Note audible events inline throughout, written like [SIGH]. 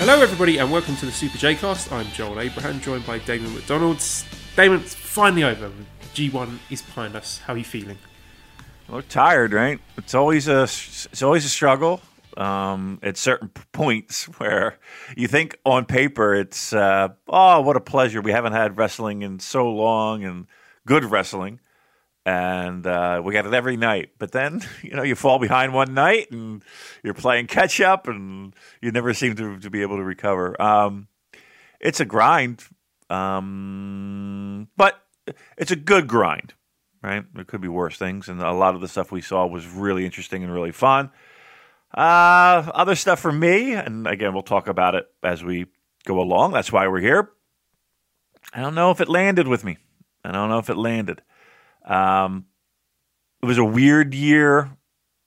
Hello, everybody, and welcome to the Super J Cast. I'm Joel Abraham, joined by Damon McDonald. Damon, it's finally over. G1 is behind us. How are you feeling? We're tired, right? It's always a it's always a struggle. Um, at certain [LAUGHS] points where you think on paper it's uh, oh what a pleasure we haven't had wrestling in so long and good wrestling and uh, we got it every night but then [LAUGHS] you know you fall behind one night and you're playing catch up and you never seem to, to be able to recover um, it's a grind um, but it's a good grind right? There could be worse things, and a lot of the stuff we saw was really interesting and really fun. Uh, other stuff for me, and again, we'll talk about it as we go along. That's why we're here. I don't know if it landed with me. I don't know if it landed. Um, it was a weird year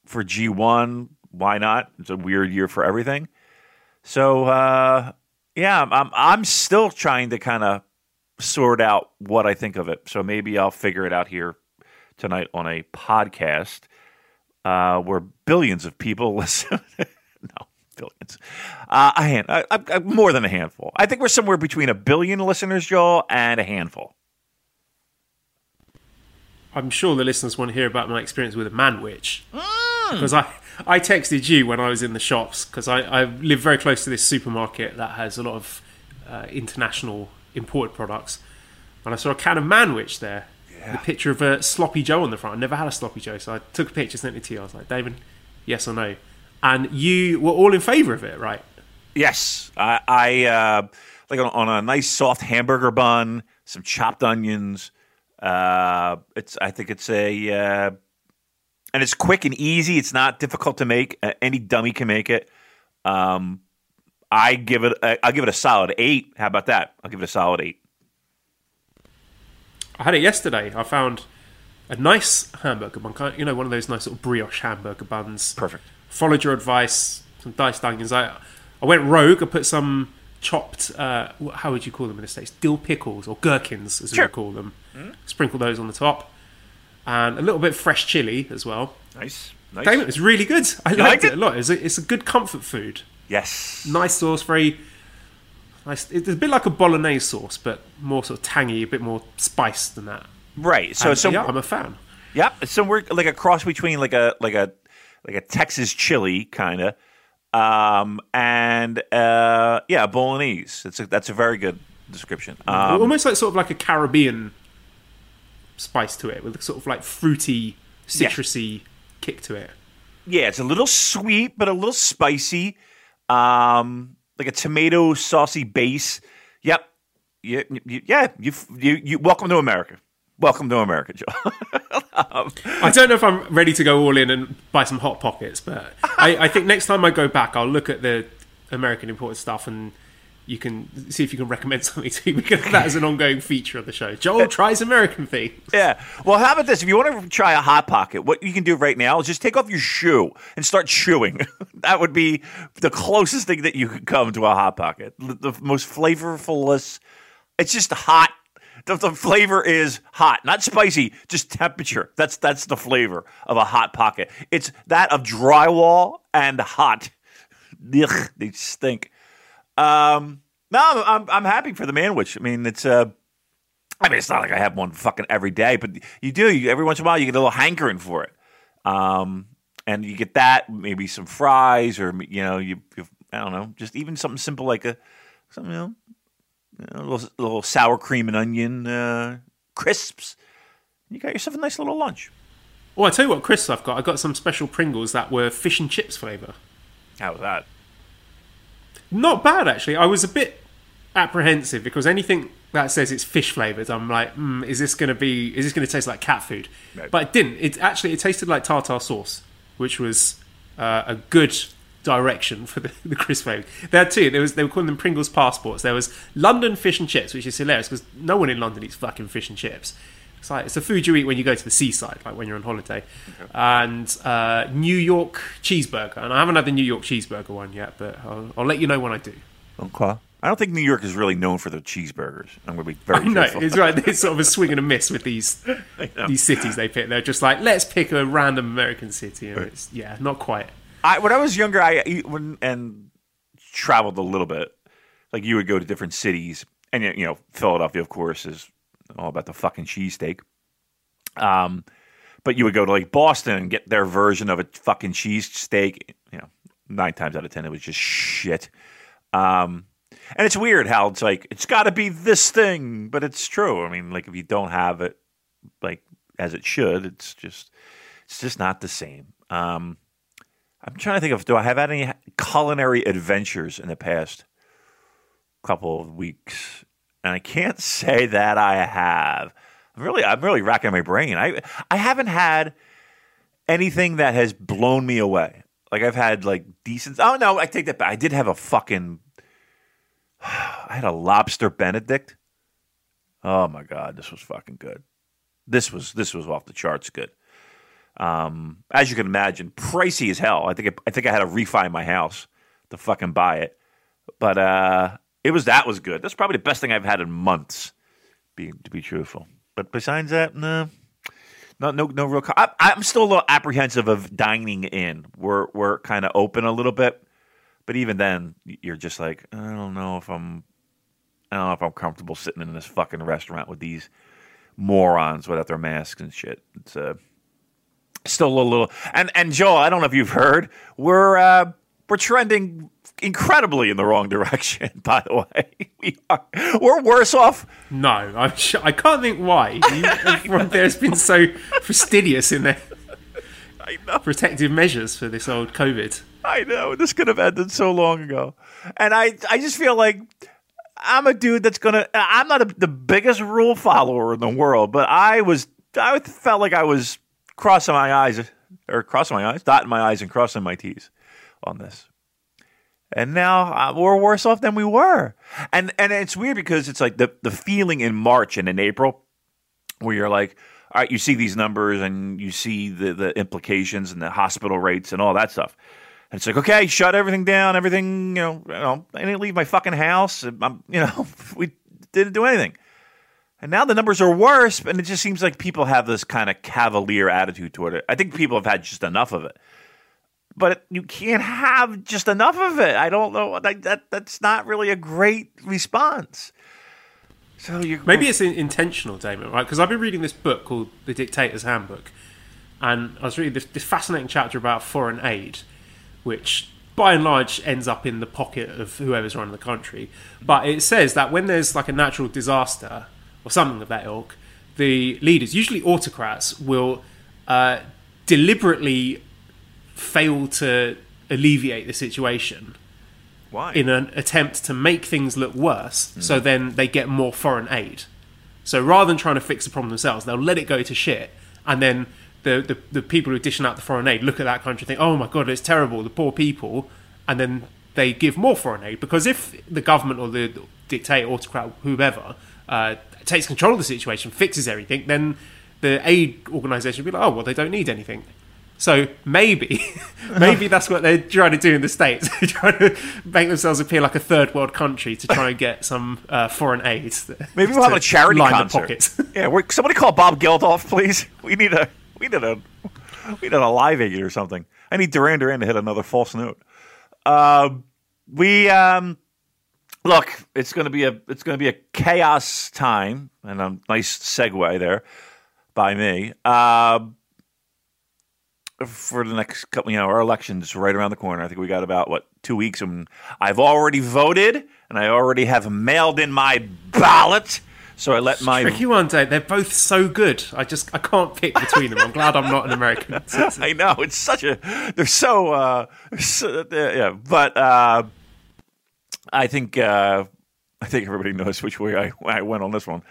for G1. Why not? It's a weird year for everything. So, uh, yeah, I'm I'm still trying to kind of sort out what I think of it. So maybe I'll figure it out here tonight on a podcast uh, where billions of people [LAUGHS] listen. no, billions. Uh, a hand, uh, uh, more than a handful. I think we're somewhere between a billion listeners, Joel, and a handful. I'm sure the listeners want to hear about my experience with a Manwich. Because I, I texted you when I was in the shops, because I, I live very close to this supermarket that has a lot of uh, international imported products. And I saw a can of Manwich there. The picture of a sloppy Joe on the front. I never had a sloppy Joe, so I took a picture, sent it to you. I was like, David, yes or no? And you were all in favour of it, right? Yes, I, I uh, like on, on a nice soft hamburger bun, some chopped onions. Uh, it's I think it's a uh, and it's quick and easy. It's not difficult to make. Uh, any dummy can make it. Um, I give it. I- I'll give it a solid eight. How about that? I'll give it a solid eight. I had it yesterday. I found a nice hamburger bun, you know, one of those nice little brioche hamburger buns. Perfect. Followed your advice, some diced onions. I, I went rogue. I put some chopped, uh, how would you call them in the States? Dill pickles or gherkins, as Sure. we call them. Sprinkle those on the top. And a little bit of fresh chili as well. Nice. Nice. Damn, it was really good. I liked liked it? a lot. It's a, it's a good comfort food. Yes. Nice sauce, very nice. It's a bit like a bolognese sauce, but more sort of tangy, a bit more spice than that. Right. So And, so yeah, I'm a fan. Yep, it's somewhere like a cross between like a like a like a Texas chili kind of, um, and uh, yeah, bolognese. It's a, that's a very good description. Um, almost like sort of like a Caribbean spice to it, with a sort of like fruity, citrusy kick to it. yeah, it's a little sweet but a little spicy, um, like a tomato saucy base. Yep, yeah, you, yeah. You you you welcome to America. Welcome to America, Joe. [LAUGHS] I don't know if I'm ready to go all in and buy some hot pockets, but I, I think next time I go back, I'll look at the American imported stuff and you can see if you can recommend [LAUGHS] something to me. Have that as an ongoing feature of the show. Joel tries American things. Yeah. Well, how about this? If you want to try a hot pocket, what you can do right now is just take off your shoe and start chewing. [LAUGHS] that would be the closest thing that you could come to a hot pocket. The, most flavorfulest. It's just hot. The, the flavor is hot, not spicy, just temperature. That's that's the flavor of a hot pocket. It's that of drywall and hot. [LAUGHS] Ugh, they stink. Um, no, I'm, I'm happy for the manwich. I mean, it's uh, I mean, it's not like I have one fucking every day, but you do. You, every once in a while, you get a little hankering for it. Um, and you get that, maybe some fries, or you know, you, you I don't know, just even something simple like a something, you know, you know, a little, little sour cream and onion uh, crisps. You got yourself a nice little lunch. Oh, I tell you what, Chris, I've got. I got some special Pringles that were fish and chips flavour. How was that? Not bad actually. I was a bit apprehensive because anything that says it's fish flavored, I'm like, mm, is this going to be? Is this going to taste like cat food? Right. But it didn't. It actually it tasted like tartar sauce, which was uh, a good direction for the, the crisp flavors. There had two. There was they were calling them Pringles passports. There was London fish and chips, which is hilarious because no one in London eats fucking fish and chips. It's like it's a food you eat when you go to the seaside, like when you're on holiday. And uh, New York cheeseburger, and I haven't had the New York cheeseburger one yet, but I'll, I'll let you know when I do. Okay. I don't think New York is really known for their cheeseburgers. I'm going to be very No, it's right. It's sort of a swing and a miss with these [LAUGHS] these cities they pick. They're just like, let's pick a random American city, and it's yeah, not quite. I, when I was younger, I eat- when and traveled a little bit. Like you would go to different cities, and you know, Philadelphia, of course, is all about the fucking cheesesteak. Um, but you would go to like Boston and get their version of a fucking cheesesteak. You know, nine times out of ten, it was just shit. Um, and it's weird how it's like it's got to be this thing, but it's true. I mean, like if you don't have it like as it should, it's just it's just not the same. Um, I'm trying to think of do I have had any culinary adventures in the past couple of weeks, and I can't say that I have. I'm really, I'm really racking my brain. I, I haven't had anything that has blown me away. Like I've had like decent. Oh no, I take that back. I did have a fucking. [SIGHS] I had a lobster Benedict. Oh my god, this was fucking good. This was this was off the charts good. Um, as you can imagine, pricey as hell. I think it, I think I had to refi my house to fucking buy it, but uh, it was that was good. That's probably the best thing I've had in months. Being to be truthful, but besides that, no, no, no, no real. I, I'm still a little apprehensive of dining in. We're we're kind of open a little bit, but even then, you're just like, I don't know if I'm, I don't know if I'm comfortable sitting in this fucking restaurant with these morons without their masks and shit. It's uh, still a little and and Joel, I don't know if you've heard, we're uh, we're trending incredibly in the wrong direction. [LAUGHS] By the way, [LAUGHS] we are we're worse off. No, I'm sure, I can't think why. Everyone there's been so fastidious in their [LAUGHS] I know, protective measures for this old COVID. I know. This could have ended so long ago, and I I just feel like. I'm a dude that's gonna. I'm not a, the biggest rule follower in the world, but I was. I felt like I was crossing my eyes, or crossing my eyes, dotting my eyes, and crossing my T's on this. And now uh, we're worse off than we were. And and it's weird because it's like the the feeling in March and in April where you're like, all right, you see these numbers and you see the the implications and the hospital rates and all that stuff. And it's like, okay, shut everything down, everything, you know, I didn't leave my fucking house. [LAUGHS] I'm, you know, [LAUGHS] we didn't do anything. And now the numbers are worse, and it just seems like people have this kind of cavalier attitude toward it. I think people have had just enough of it. But you can't have just enough of it. I don't know. Like that that's not really a great response. So you Maybe it's in- intentional, Damon, right? Because I've been reading this book called The Dictator's Handbook, and I was reading this, this fascinating chapter about foreign aid, which by and large ends up in the pocket of whoever's running the country. But it says that when there's like a natural disaster or something of that ilk, the leaders, usually autocrats, will uh, deliberately fail to alleviate the situation why? in an attempt to make things look worse, so then they get more foreign aid. So rather than trying to fix the problem themselves, they'll let it go to shit, and then the, the, the people who are dishing out the foreign aid look at that country and think, oh my god, it's terrible, the poor people, and then they give more foreign aid. Because if the government or the dictator, autocrat, whoever, uh, takes control of the situation, fixes everything, then the aid organisation will be like, oh, well, they don't need anything. So maybe, [LAUGHS] maybe that's what they're trying to do in the states. [LAUGHS] They're trying to make themselves appear like a third world country to try and get some uh, foreign aid. [LAUGHS] Maybe we'll have a charity line concert. The pockets. Yeah, we're, somebody call Bob Geldof, please. We need a we need a we need a live aid or something. I need Duran Duran to hit another false note. Um, we um, look. It's going to be a it's going to be a chaos time, and a nice segue there by me. Um, for the next couple, you know, our election's right around the corner. I think we got about what two weeks, and I've already voted, and I already have mailed in my ballot. So I let my Tricky one, Dave. They're both so good. I just I can't pick between them. I'm glad I'm not an American. [LAUGHS] citizen. I know it's such a they're so uh so, uh, yeah but uh I think uh I think everybody knows which way I, I went on this one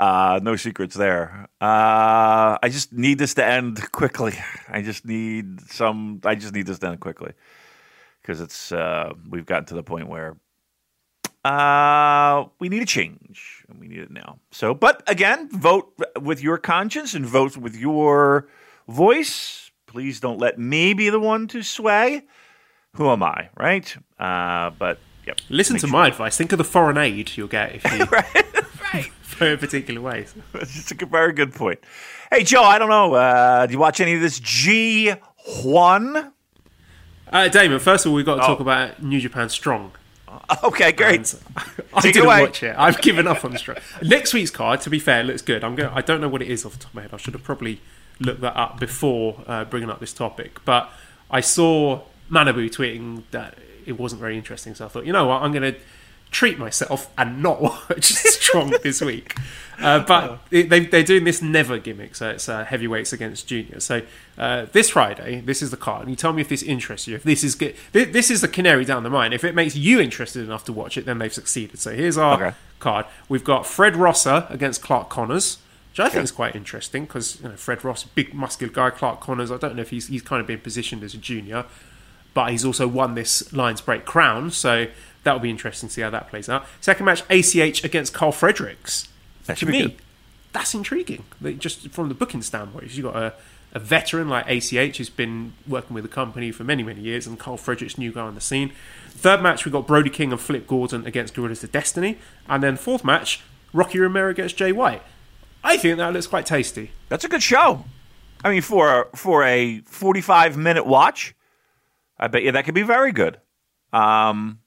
uh no secrets there uh I just need this to end [LAUGHS] quickly I just need some I just need this to end quickly because it's uh, we've gotten to the point where uh, we need a change and we need it now. So, but again, vote with your conscience and vote with your voice. Please don't let me be the one to sway. Who am I, right? Uh, but yep. Listen Make to sure- my advice. Think of the foreign aid you'll get if you [LAUGHS] right. vote [LAUGHS] a particular ways. [LAUGHS] it's a good- very good point. Hey, Joe, I don't know. Uh, do you watch any of this G1? Uh, Damon, first of all, we've got to Oh. talk about New Japan Strong. [LAUGHS] Okay, great. And I Take didn't away. watch it. I've given up on Strong. Next week's card, to be fair, looks good. I'm going. I don't know what it is off the top of my head. I should have probably looked that up before uh, bringing up this topic. But I saw Manabu tweeting that it wasn't very interesting, so I thought, you know what, I'm going to treat myself and not [LAUGHS] watch Strong [LAUGHS] this week. Uh, but it, they, they're doing this never gimmick, so it's uh, heavyweights against juniors. So uh, this Friday, this is the card. And you tell me if this interests you. If this is good, thi- this is the canary down the mine. If it makes you interested enough to watch it, then they've succeeded. So here's our Okay. card. We've got Fred Rosser against Clark Connors. Which I think is quite interesting because you know, Fred Ross, big muscular guy, Clark Connors. I don't know if he's he's kind of been positioned as a junior, but he's also won this Lions Break crown, so that'll be interesting to see how that plays out. Second match, ACH against Carl Fredericks. That To me, good. that's intriguing. Just from the booking standpoint, you've got a, a veteran like ACH who's been working with the company for many, many years, and Carl Fredericks, new guy on the scene. Third match, we've got Brody King and Flip Gordon against Gorillas of Destiny. And then fourth match, Rocky Romero against Jay White. I think that looks quite tasty. That's a good show. I mean, for a, for a forty-five minute watch, I bet you that could be very good. Um,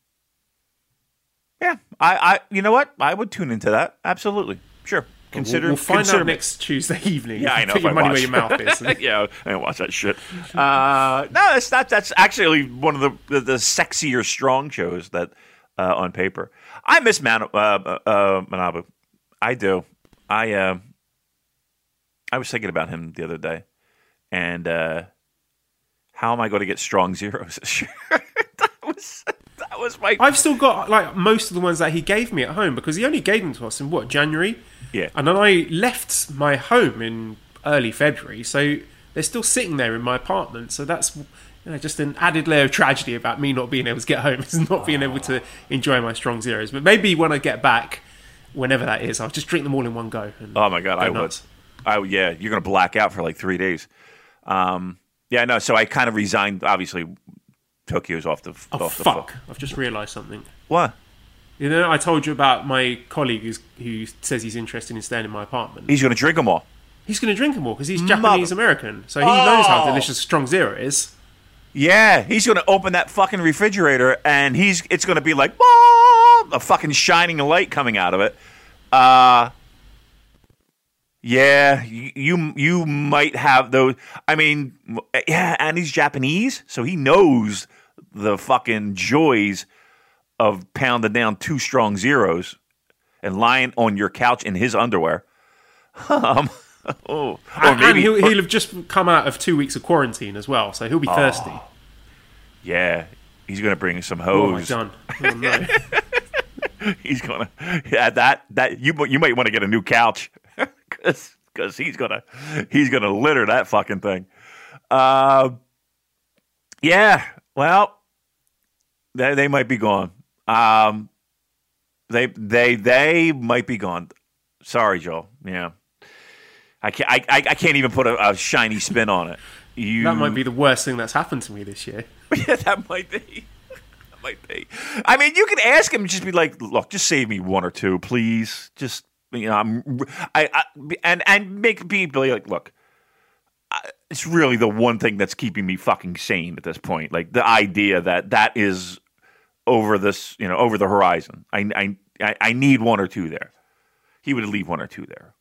yeah, I, I, you know what? I would tune into that. Absolutely, sure. Consider. we'll, we'll find consider out me. next Tuesday [LAUGHS] evening. Yeah, I know. Put your I money watch. where your mouth is. [LAUGHS] yeah, I didn't watch that shit. Uh, no, that's that, that's actually one of the, the the sexier strong shows that uh, on paper. I miss Man uh, uh, uh, Manabu. I do. I uh, I was thinking about him the other day, and uh, how am I going to get strong zeros this year? [LAUGHS] that was that was my I've still got like most of the ones that he gave me at home because he only gave them to us in what January. Yeah. and then I left my home in early February, so they're still sitting there in my apartment. So that's you know, just an added layer of tragedy about me not being able to get home, [LAUGHS] is not being able to enjoy my strong zeros. But maybe when I get back, whenever that is, I'll just drink them all in one go. And Oh my god, go I would. nuts. I yeah, you're gonna black out for like three days. Um, yeah, no. So I kind of resigned. Obviously, Tokyo's off the Oh off the fuck! I've just realised something. What? You know, I told you about my colleague who's, who says he's interested in staying in my apartment. He's gonna drink them all. He's going to drink them all because he's Japanese American, so he knows how Oh. delicious strong zero is. Yeah, he's gonna open that fucking refrigerator, and he's it's gonna be like "Wah!" a fucking shining light coming out of it. Uh yeah, you you, might have those. I mean, yeah, and he's Japanese, so he knows the fucking joys of pounding down two strong zeros and lying on your couch in his underwear. [LAUGHS] Um, oh, or and maybe he'll, he'll have just come out of two weeks of quarantine as well, so he'll be thirsty. yeah, he's gonna bring some What have I hose. done? Oh, no. [LAUGHS] he's gonna yeah that that you you might want to get a new couch because he's gonna he's gonna litter that fucking thing. Uh, yeah, well, they they might be gone. Um, they they they might be gone. Sorry, Joel. Yeah, I can't I I, I can't even put a, a shiny spin on it. You that might be the worst thing that's happened to me this year. [LAUGHS] yeah, that might be. [LAUGHS] That might be. I mean, you can ask him, just be like, "Look, just save me one or two, please." Just you know, I'm, I, I and and make people like, "Look, I, it's really the one thing that's keeping me fucking sane at this point." Like the idea that that is over this, you know, over the horizon. I, I, I- need one or two there. He would leave one or two there.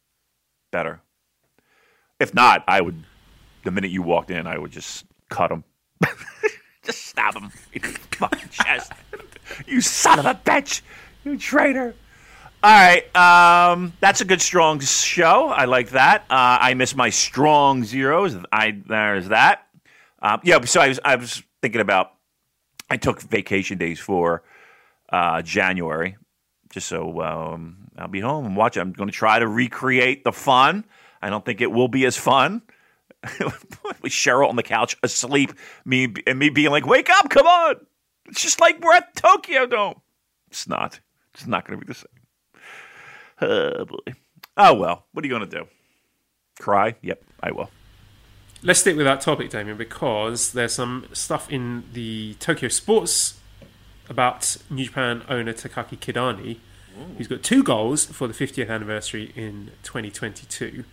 Better. If not, I would. The minute you walked in, I would just cut him. [LAUGHS] just stab him in the fucking chest. [LAUGHS] you son of a bitch! You traitor! All right, um, that's a good strong show. I like that. Uh, I miss my strong zeros. I there's that. Um, yeah, so I was I was thinking about. I took vacation days for uh, January, just so um, I'll be home and watch. I'm going to try to recreate the fun. I don't think it will be as fun [LAUGHS] with Cheryl on the couch asleep, me and me being like, "Wake up, come on!" It's just like we're at Tokyo Dome. It's not. It's not going to be the same. Oh boy. Oh well. What are you going to do? Cry? Yep, I will. Let's stick with that topic, Damon, because there's some stuff in the Tokyo Sports about New Japan owner Takaki Kidani, who's got two goals for the 50th anniversary in 2022.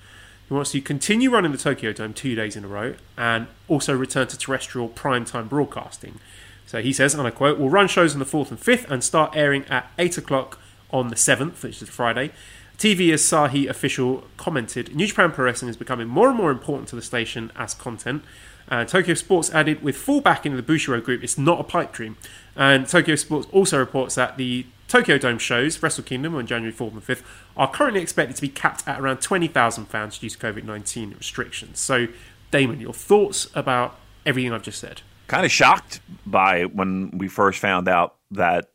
He wants to continue running the Tokyo Dome two days in a row and also return to terrestrial primetime broadcasting. So he says, and I quote, We'll run shows on the 4th and 5th and start airing at 8 o'clock on the 7th, which is Friday. TV Asahi official commented, New Japan Pro Wrestling is becoming more and more important to the station as content. And Tokyo Sports added, with full backing of the Bushiroad Group, it's not a pipe dream. And Tokyo Sports also reports that the Tokyo Dome shows, Wrestle Kingdom on January 4th and 5th, are currently expected to be capped at around 20,000 fans due to COVID 19 restrictions. So, Damon, your thoughts about everything I've just said? Kind of shocked by when we first found out that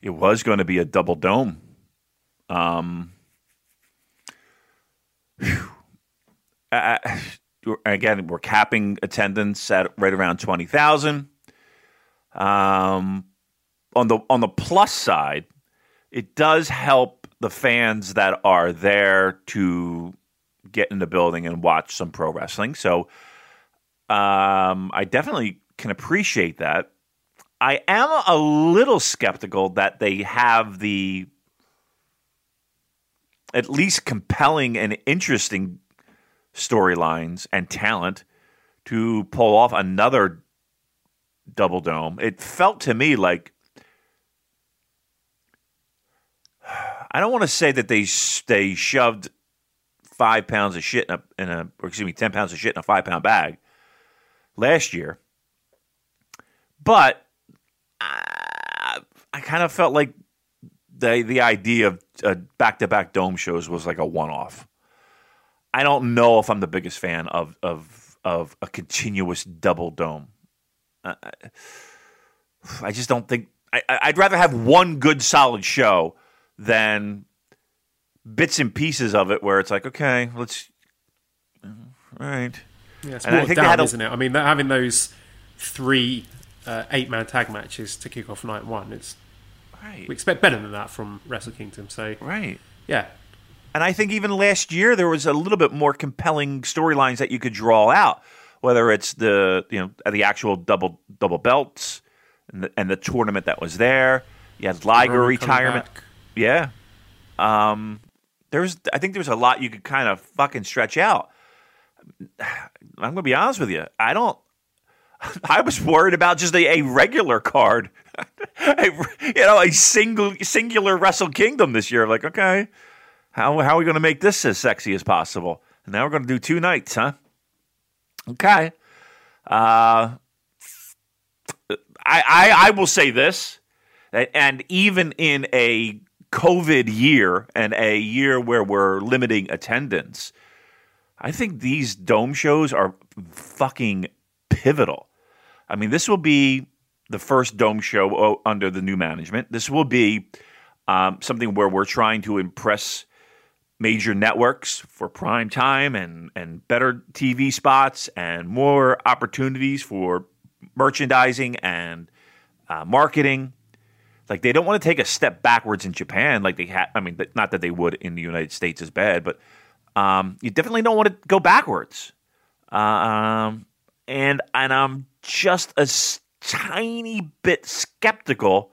it was going to be a double dome. Um, uh, again, we're capping attendance at right around twenty thousand. Um, on the on the plus side, it does help the fans that are there to get in the building and watch some pro wrestling. So, um, I definitely can appreciate that. I am a little skeptical that they have the at least compelling and interesting storylines and talent to pull off another double dome. It felt to me like [SIGHS] I don't want to say that they they shoved five pounds of shit in a, in a or excuse me ten pounds of shit in a five pound bag last year, but I, I kind of felt like the the idea of back to back dome shows was like a one off. I don't know if I'm the biggest fan of of of a continuous double dome. I, I just don't think I, I'd rather have one good solid show than bits and pieces of it where it's like, okay, let's all right. Yeah, it's and more down, a, isn't it? I mean, having those three uh, eight man tag matches to kick off night one, it's Right. We expect better than that from Wrestle Kingdom. So right. Yeah. And I think even last year there was a little bit more compelling storylines that you could draw out, whether it's the you know the actual double double belts and the, and the tournament that was there. You had Liger retirement. Yeah. Um, there was I think there was a lot you could kind of fucking stretch out. [SIGHS] I'm gonna be honest with you. I don't. [LAUGHS] I was worried about just a, a regular card [LAUGHS] you know, a single singular Wrestle Kingdom this year. Like, okay, how how are we going to make this as sexy as possible? And now we're going to do two nights, huh? Okay. Uh, I, I I will say this, and even in a COVID year and a year where we're limiting attendance, I think these dome shows are fucking pivotal. I mean, this will be the first Dome show oh, under the new management. This will be um, something where we're trying to impress major networks for prime time and, and better TV spots and more opportunities for merchandising and uh, marketing. Like they don't want to take a step backwards in Japan, like they had. I mean, not that they would in the United States is bad, but um, you definitely don't want to go backwards. Uh, um, and and I'm just as tiny bit skeptical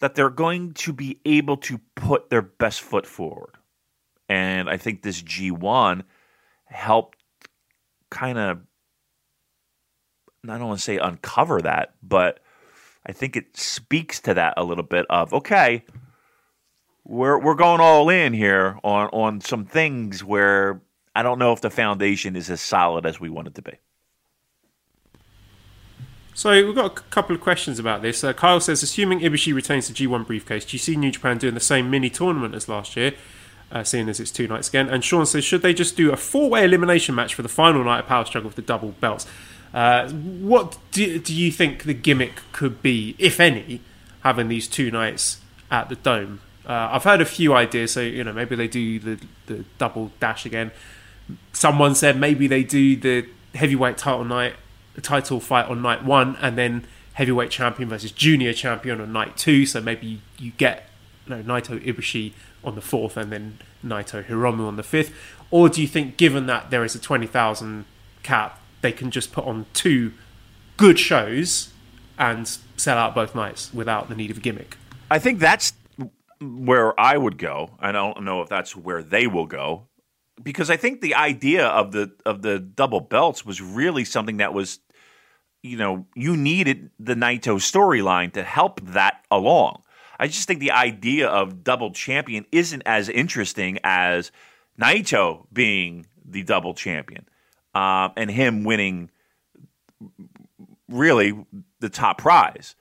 that they're going to be able to put their best foot forward. And I think this G1 helped kind of, I don't want to say uncover that, but I think it speaks to that a little bit of, okay, we're, we're going all in here on, on some things where I don't know if the foundation is as solid as we want it to be. So we've got a couple of questions about this. Uh, Kyle says, assuming Ibushi retains the G1 briefcase, do you see New Japan doing the same mini tournament as last year, uh, seeing as it's two nights again? And Sean says, should they just do a four-way elimination match for the final night of Power Struggle with the double belts? Uh, what do, do you think the gimmick could be, if any, having these two nights at the Dome? Uh, I've heard a few ideas. So you know, maybe they do the the double dash again. Someone said maybe they do the heavyweight title night title fight on night one and then heavyweight champion versus junior champion on night two. So maybe you, get you know, Naito Ibushi on the fourth and then Naito Hiromu on the fifth? Or do you think, given that there is a 20,000 cap, they can just put on two good shows and sell out both nights without the need of a gimmick? I think that's where I would go. I don't know if that's where they will go because I think the idea of the of the double belts was really something that was you know, you needed the Naito storyline to help that along. I just think the idea of double champion isn't as interesting as Naito being the double champion um, and him winning really the top prize.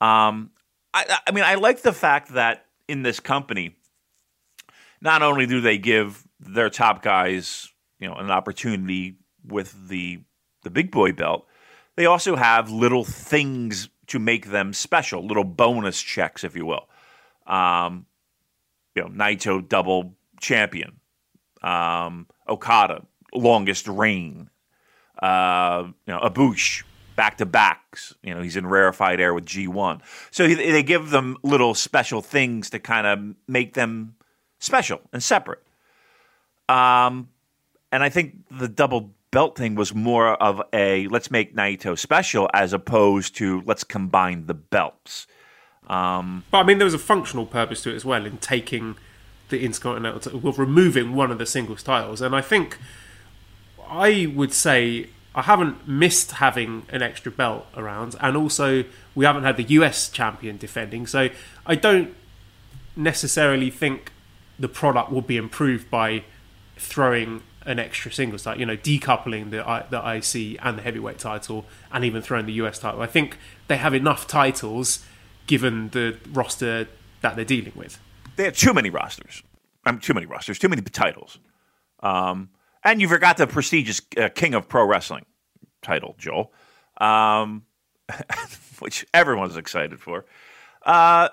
Um, I, I mean, I like the fact that in this company, not only do they give their top guys, you know, an opportunity with the the big boy belt, they also have little things to make them special, little bonus checks, if you will. Um, you know, Naito double champion, um, Okada longest reign, uh, you know, Ibushi back to backs. You know, he's in rarefied air with G1. So they give them little special things to kind of make them special and separate. Um, and I think the double belt thing was more of a let's make Naito special as opposed to let's combine the belts. Um, but I mean, there was a functional purpose to it as well in taking the Intercontinental, t- well, removing one of the singles titles. And I think I would say I haven't missed having an extra belt around, and also we haven't had the US champion defending, so I don't necessarily think the product will be improved by throwing an extra singles title, you know, decoupling the the IC and the heavyweight title, and even throwing the US title. I think they have enough titles given the roster that they're dealing with. They have too many rosters. I mean, too many rosters, too many titles. Um, and you forgot the prestigious uh, King of Pro Wrestling title, Joel, um, [LAUGHS] which everyone's excited for. Uh,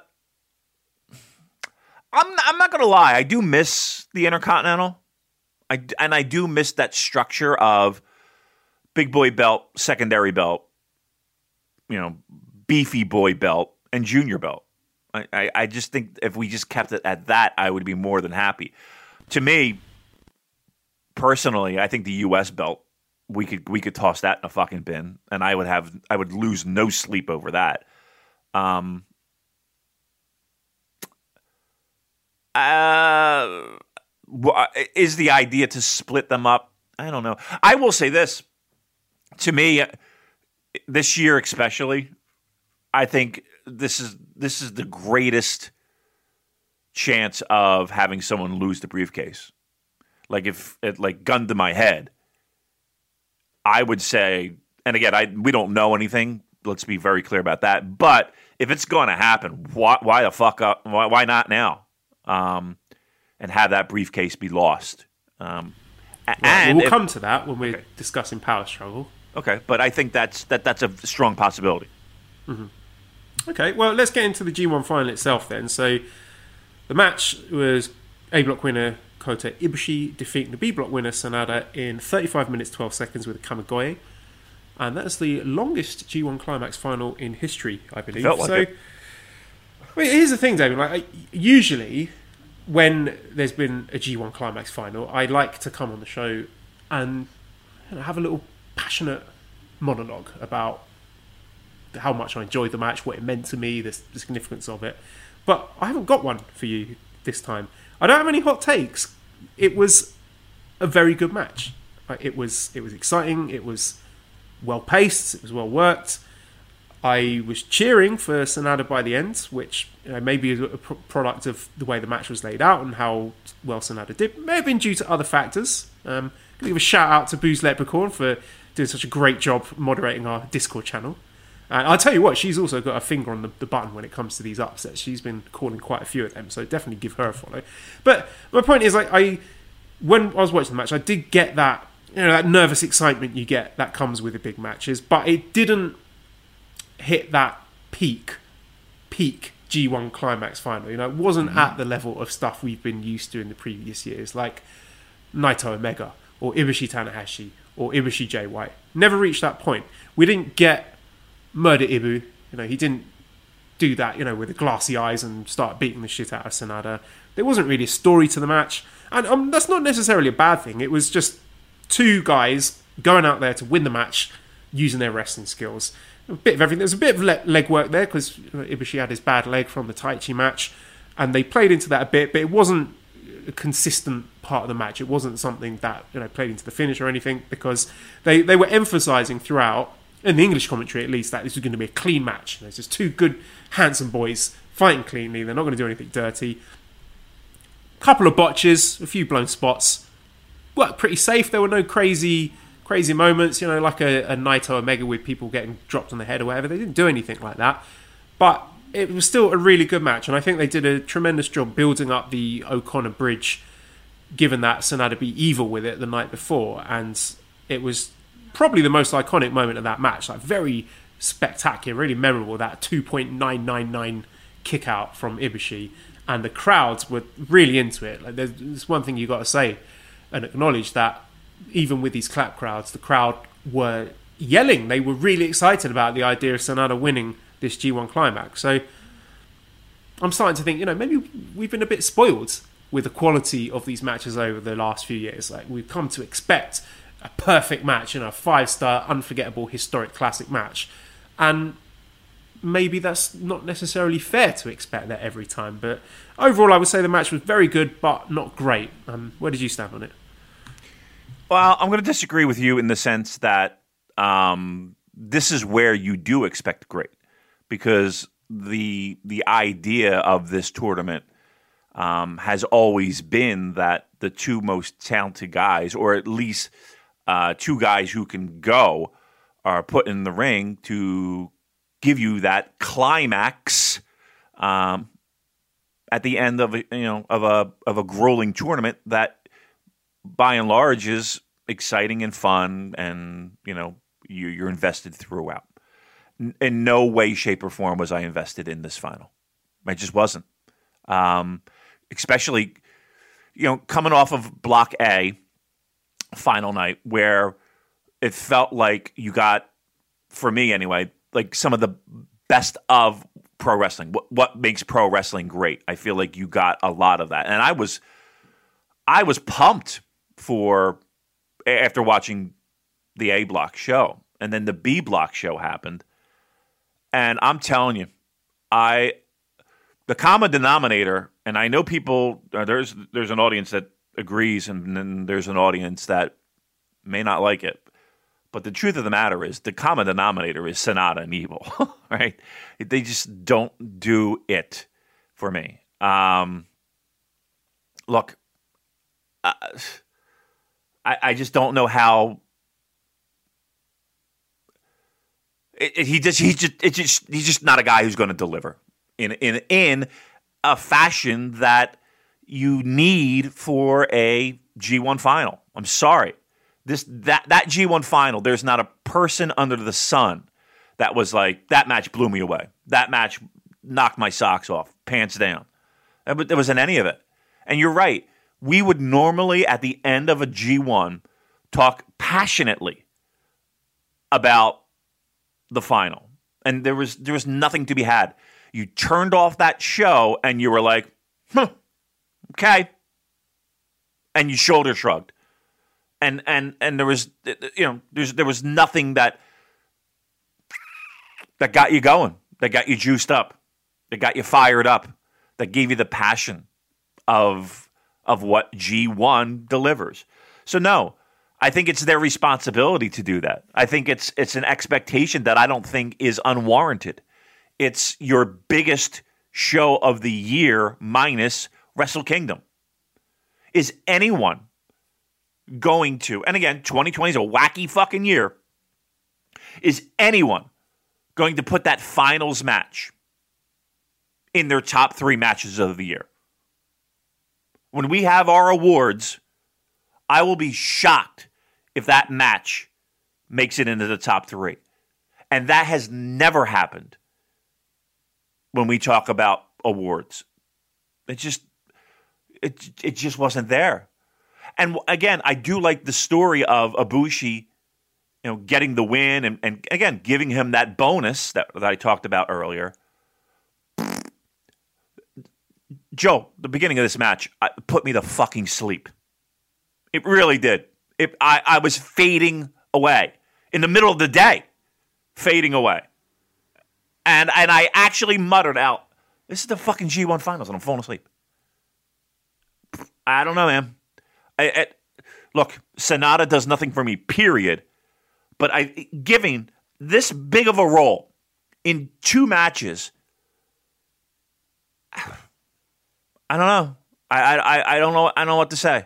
I'm I'm not gonna lie, I do miss the Intercontinental. I and I do miss that structure of big boy belt, secondary belt, you know, beefy boy belt, and junior belt. I, I, I just think if we just kept it at that, I would be more than happy. To me, personally, I think the U.S. belt we could we could toss that in a fucking bin, and I would have I would lose no sleep over that. Um, uh, is the idea to split them up? I don't know. I will say this to me this year, especially. I think this is this is the greatest chance of having someone lose the briefcase. Like if it like gun to my head, I would say, and again, I we don't know anything. Let's be very clear about that. But if it's going to happen, why, why the fuck up? Why, why not now? Um, and have that briefcase be lost. Um, right, and we'll if, come to that when we're okay. discussing power struggle. Okay, but I think that's that that's a strong possibility. Mm-hmm. Okay, well, let's get into the G1 final itself then. So, the match was A block winner Kota Ibushi defeating the B block winner Sanada in 35 minutes 12 seconds with a Kamigoye. And that's the longest G1 climax final in history, I believe. Like so, it. Well, here's the thing, David. Like, usually, when there's been a G1 climax final, I like to come on the show and you know, have a little passionate monologue about how much I enjoyed the match, what it meant to me, the, the significance of it. But I haven't got one for you this time. I don't have any hot takes. It was a very good match. It was it was exciting. It was well paced. It was well worked. I was cheering for Sanada by the end, which you know, maybe is a product of the way the match was laid out and how well Sanada did. May have been due to other factors. Um, give a shout out to Booze Leprechaun for doing such a great job moderating our Discord channel. And I'll tell you what, she's also got a finger on the, the, button when it comes to these upsets. She's been calling quite a few of them, so definitely give her a follow. But my point is, like, I when I was watching the match, I did get that you know that nervous excitement you get that comes with the big matches, but it didn't hit that peak peak G1 climax final. You know, it wasn't mm-hmm. at the level of stuff we've been used to in the previous years, like Naito Omega or Ibushi Tanahashi or Ibushi Jay White. Never reached that point. We didn't get Murder Ibu You know, he didn't do that, you know, with the glassy eyes and start beating the shit out of Sanada. There wasn't really a story to the match, and um, that's not necessarily a bad thing. It was just two guys going out there to win the match using their wrestling skills. A bit of everything. There's a bit of leg work there because Ibushi had his bad leg from the Taichi match, and they played into that a bit, but it wasn't a consistent part of the match. It wasn't something that you know played into the finish or anything because they they were emphasising throughout in the English commentary at least that this was going to be a clean match. There's just two good handsome boys fighting cleanly. They're not going to do anything dirty. Couple of botches, a few blown spots. Worked pretty safe. There were no crazy crazy moments, you know, like a, a Naito Omega with people getting dropped on the head or whatever. They didn't do anything like that. But it was still a really good match, and I think they did a tremendous job building up the O'Connor bridge, given that Sanada be evil with it the night before, and it was probably the most iconic moment of that match. Like very spectacular, really memorable. That two point nine nine nine kick out from Ibushi, and the crowds were really into it. Like there's, there's one thing you got to say and acknowledge that even with these clap crowds, the crowd were yelling. They were really excited about the idea of Sanada winning this G1 climax. So I'm starting to think, you know, maybe we've been a bit spoiled with the quality of these matches over the last few years. Like we've come to expect a perfect match, know, a five star, unforgettable, historic classic match. And maybe that's not necessarily fair to expect that every time. But overall, I would say the match was very good, but not great. Um, where did you stand on it? Well, I'm going to disagree with you in the sense that um, this is where you do expect great, because the the idea of this tournament um, has always been that the two most talented guys, or at least uh, two guys who can go, are put in the ring to give you that climax um, at the end of a, you know of a of a grueling tournament that by and large is exciting and fun, and you know you, you're invested throughout. In no way, shape, or form was I invested in this final. I just wasn't. Um, especially, you know, coming off of Block A, final night, where it felt like you got, for me anyway, like some of the best of pro wrestling. What, what makes pro wrestling great? I feel like you got a lot of that, and I was, I was pumped for after watching the A block show. And then the B block show happened. And I'm telling you, I the common denominator, and I know people uh, there's there's an audience that agrees and then there's an audience that may not like it. But the truth of the matter is the common denominator is Sanada and Evil, [LAUGHS] right? They just don't do it for me. Um, look, uh, I, I just don't know how. It, it, he just he's just it's just he's just not a guy who's going to deliver in in in a fashion that you need for a G1 final. I'm sorry. This that that G1 final, there's not a person under the sun that was like that match blew me away. That match knocked my socks off, pants down. But there wasn't any of it. And you're right we would normally at the end of a G1 talk passionately about the final. And there was there was nothing to be had. You turned off that show and you were like, huh, okay. And you shoulder shrugged. And and and there was you know, there's there was nothing that that got you going, that got you juiced up, that got you fired up, that gave you the passion of of what G1 delivers. So no, I think it's their responsibility to do that. I think it's it's an expectation that I don't think is unwarranted. It's your biggest show of the year minus Wrestle Kingdom. Is anyone going to, and again, 2020 is a wacky fucking year, is anyone going to put that finals match in their top three matches of the year? When we have our awards, I will be shocked if that match makes it into the top three. And that has never happened when we talk about awards. It just it it just wasn't there. And again, I do like the story of Ibushi, you know, getting the win and, and again giving him that bonus that, that I talked about earlier. Joe, the beginning of this match put me to fucking sleep. It really did. It, I, I was fading away in the middle of the day, fading away. And and I actually muttered out, "This is the fucking G1 finals," and I'm falling asleep. I don't know, man. I, I, look, Sanada does nothing for me, period. But I giving this big of a role in two matches, I don't know. I I, I don't know. I don't know what to say.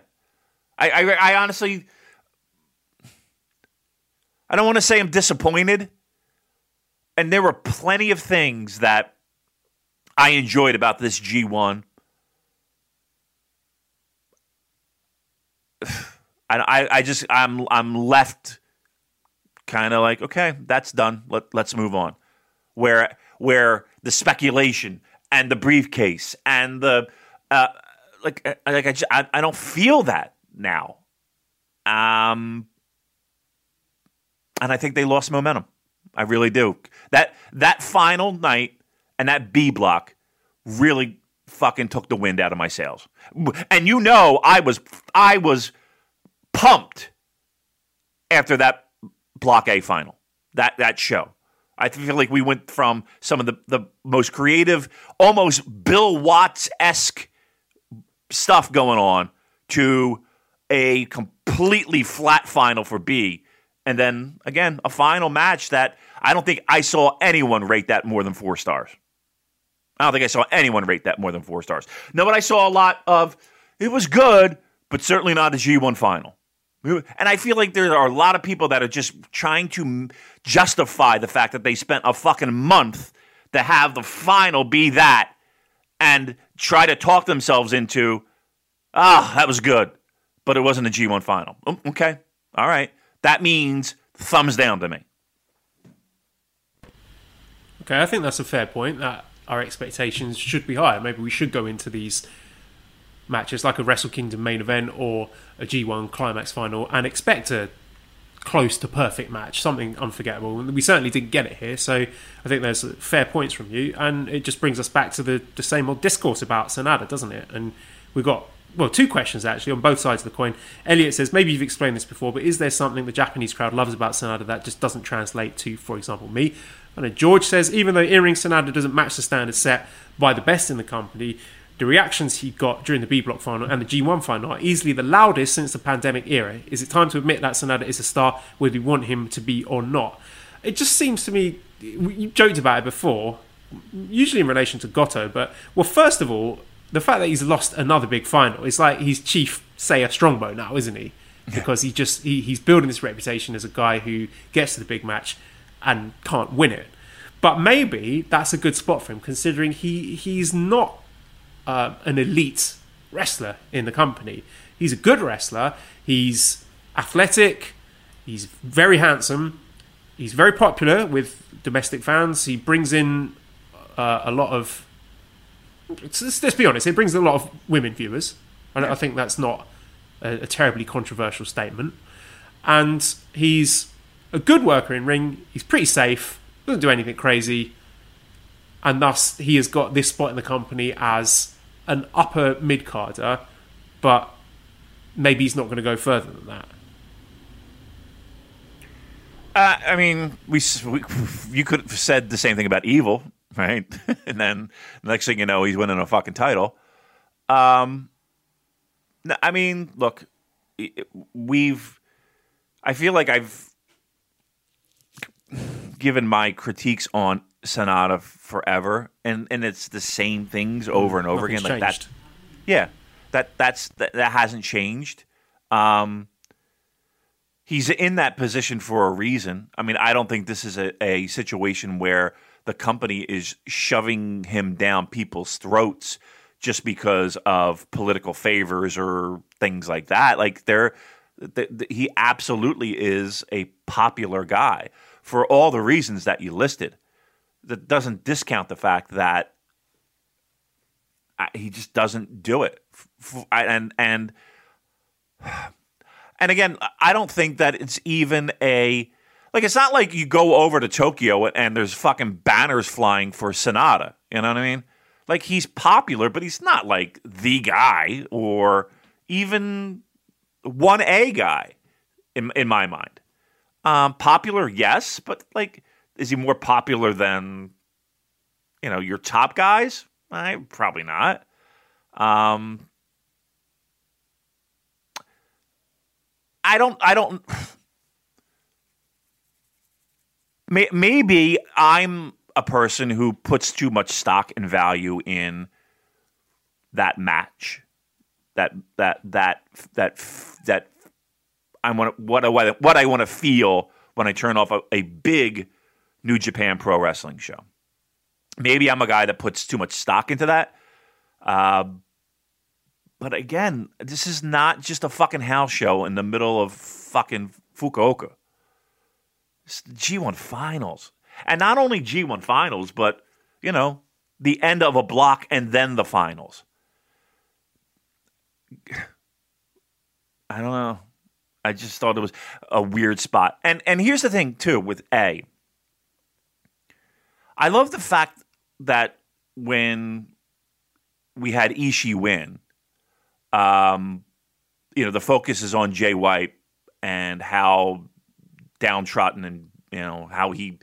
I, I, I honestly, I don't want to say I'm disappointed. And there were plenty of things that I enjoyed about this G1. [SIGHS] I, I just I'm I'm left kind of like okay that's done let let's move on where where the speculation and the briefcase and the uh, like uh, like I, just, I, I don't feel that now um and I think they lost momentum I really do that that final night and that B block really fucking took the wind out of my sails and you know I was I was pumped after that Block A final. That that show. I feel like we went from some of the, the most creative, almost Bill Watts esque stuff going on to a completely flat final for B. And then again, a final match that I don't think I saw anyone rate that more than four stars. I don't think I saw anyone rate that more than four stars. No, but I saw a lot of it was good, but certainly not a G1 final. And I feel like there are a lot of people that are just trying to justify the fact that they spent a fucking month to have the final be that and try to talk themselves into, ah, that was good, but it wasn't a G1 final. Oh, okay. All right. That means thumbs down to me. Okay, I think that's a fair point that our expectations should be higher. Maybe we should go into these matches like a Wrestle Kingdom main event or a G1 climax final and expect a close to perfect match, something unforgettable. We certainly didn't get it here, so I think there's fair points from you, and it just brings us back to the, the same old discourse about Sanada, doesn't it? And we've got well, two questions actually on both sides of the coin. Elliot says, maybe you've explained this before, but is there something the Japanese crowd loves about Sanada that just doesn't translate to, for example, me? And George says, even though in-ring Sanada doesn't match the standard set by the best in the company, the reactions he got during the B Block final and the G1 final are easily the loudest since the pandemic era. Is it time to admit that Sanada is a star, whether we want him to be or not? It just seems to me, you joked about it before, usually in relation to Goto, but, well, first of all, the fact that he's lost another big final, it's like he's Chief Seiya Strongbow now, isn't he? Because he just he, he's building this reputation as a guy who gets to the big match and can't win it. But maybe that's a good spot for him, considering he he's not uh, an elite wrestler in the company. He's a good wrestler. He's athletic. He's very handsome. He's very popular with domestic fans. He brings in uh, a lot of. Let's, let's, be honest. He brings a lot of women viewers. I, I think that's not a, a terribly controversial statement. And he's a good worker in ring. He's pretty safe. Doesn't do anything crazy. And thus, he has got this spot in the company as an upper mid carder, but maybe he's not going to go further than that. Uh, I mean, we, we, you could have said the same thing about Evil, right? [LAUGHS] and then next thing you know, he's winning a fucking title. Um, I mean, look, we've. I feel like I've given my critiques on Sanada forever, and and it's the same things over and over Nothing's again. Like changed. that, yeah, that that's that, that hasn't changed. Um, he's in that position for a reason. I mean, I don't think this is a, a situation where the company is shoving him down people's throats just because of political favors or things like that. Like they're th- th- he absolutely is a popular guy for all the reasons that you listed that doesn't discount the fact that he just doesn't do it. And and [SIGHS] and again, I don't think that it's even a Like it's not like you go over to Tokyo and there's fucking banners flying for Sanada. You know what I mean? Like he's popular, but he's not like the guy or even one A guy in in my mind. Um, popular, yes, but like, is he more popular than you know your top guys? I probably not. Um, I don't. I don't. [SIGHS] Maybe I'm a person who puts too much stock and value in that match, that that that that that I want what I what I want to feel when I turn off a, a big New Japan Pro Wrestling show. Maybe I'm a guy that puts too much stock into that. Uh, but again, this is not just a fucking house show in the middle of fucking Fukuoka. It's the G1 finals. And not only G1 finals, but, you know, the end of a block and then the finals. [SIGHS] I don't know. I just thought it was a weird spot. And and here's the thing too with A. I love the fact that when we had Ishii win, um, you know, the focus is on Jay White and how downtrodden and you know how he,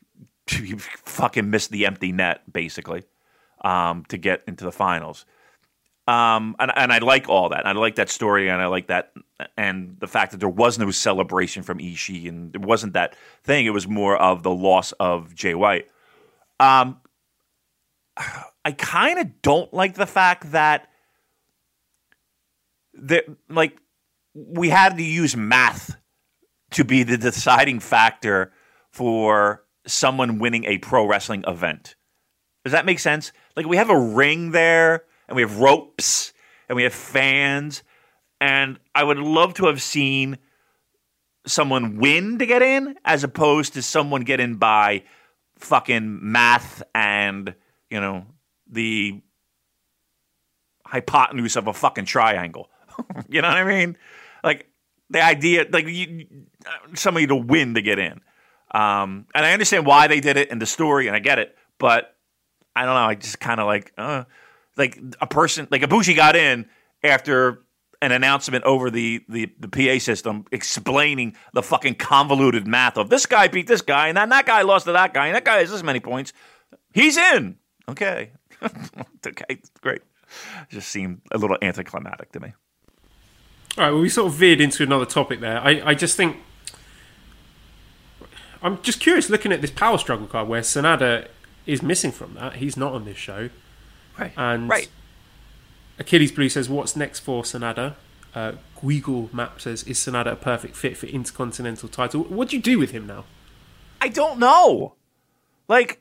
[LAUGHS] he fucking missed the empty net basically um, to get into the finals. Um, and, and I like all that. I like that story, and I like that, and the fact that there was no celebration from Ishii, and it wasn't that thing. It was more of the loss of Jay White. Um, I kind of don't like the fact that that like we had to use math to be the deciding factor for someone winning a pro wrestling event. Does that make sense? Like we have a ring there and we have ropes and we have fans and I would love to have seen someone win to get in as opposed to someone get in by fucking math and, you know, the hypotenuse of a fucking triangle. [LAUGHS] you know what I mean? Like the idea, like you, somebody to win to get in. Um, and I understand why they did it in the story, and I get it, but I don't know. I just kind of like, uh, like a person, like a Ibushi got in after an announcement over the, the, the PA system explaining the fucking convoluted math of this guy beat this guy, and then that guy lost to that guy, and that guy has this many points. He's in. Okay. [LAUGHS] okay, great. It just seemed a little anticlimactic to me. All right, well, we sort of veered into another topic there. I, I just think. I'm just curious looking at this power struggle card where Sanada is missing from that. He's not on this show. Right. And right. Achilles Blue says, What's next for Sanada?" Uh, Guigle Map says, Is Sanada a perfect fit for Intercontinental title? What do you do with him now? I don't know. Like,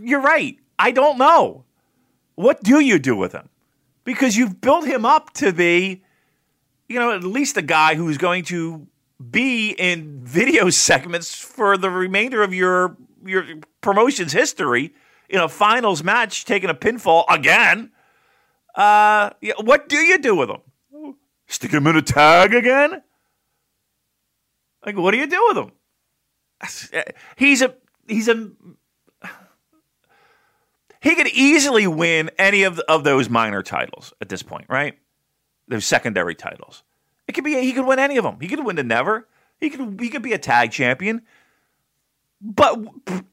you're right. I don't know. What do you do with him? Because you've built him up to be you know, at least a guy who's going to be in video [LAUGHS] segments for the remainder of your your promotion's history in a finals match, taking a pinfall again. Uh, what do you do with them? Stick them in a tag again? Like, what do you do with him? He's a he's a he could easily win any of of those minor titles at this point, right? Those secondary titles. It could be he could win any of them. He could win the never. He could he could be a tag champion. But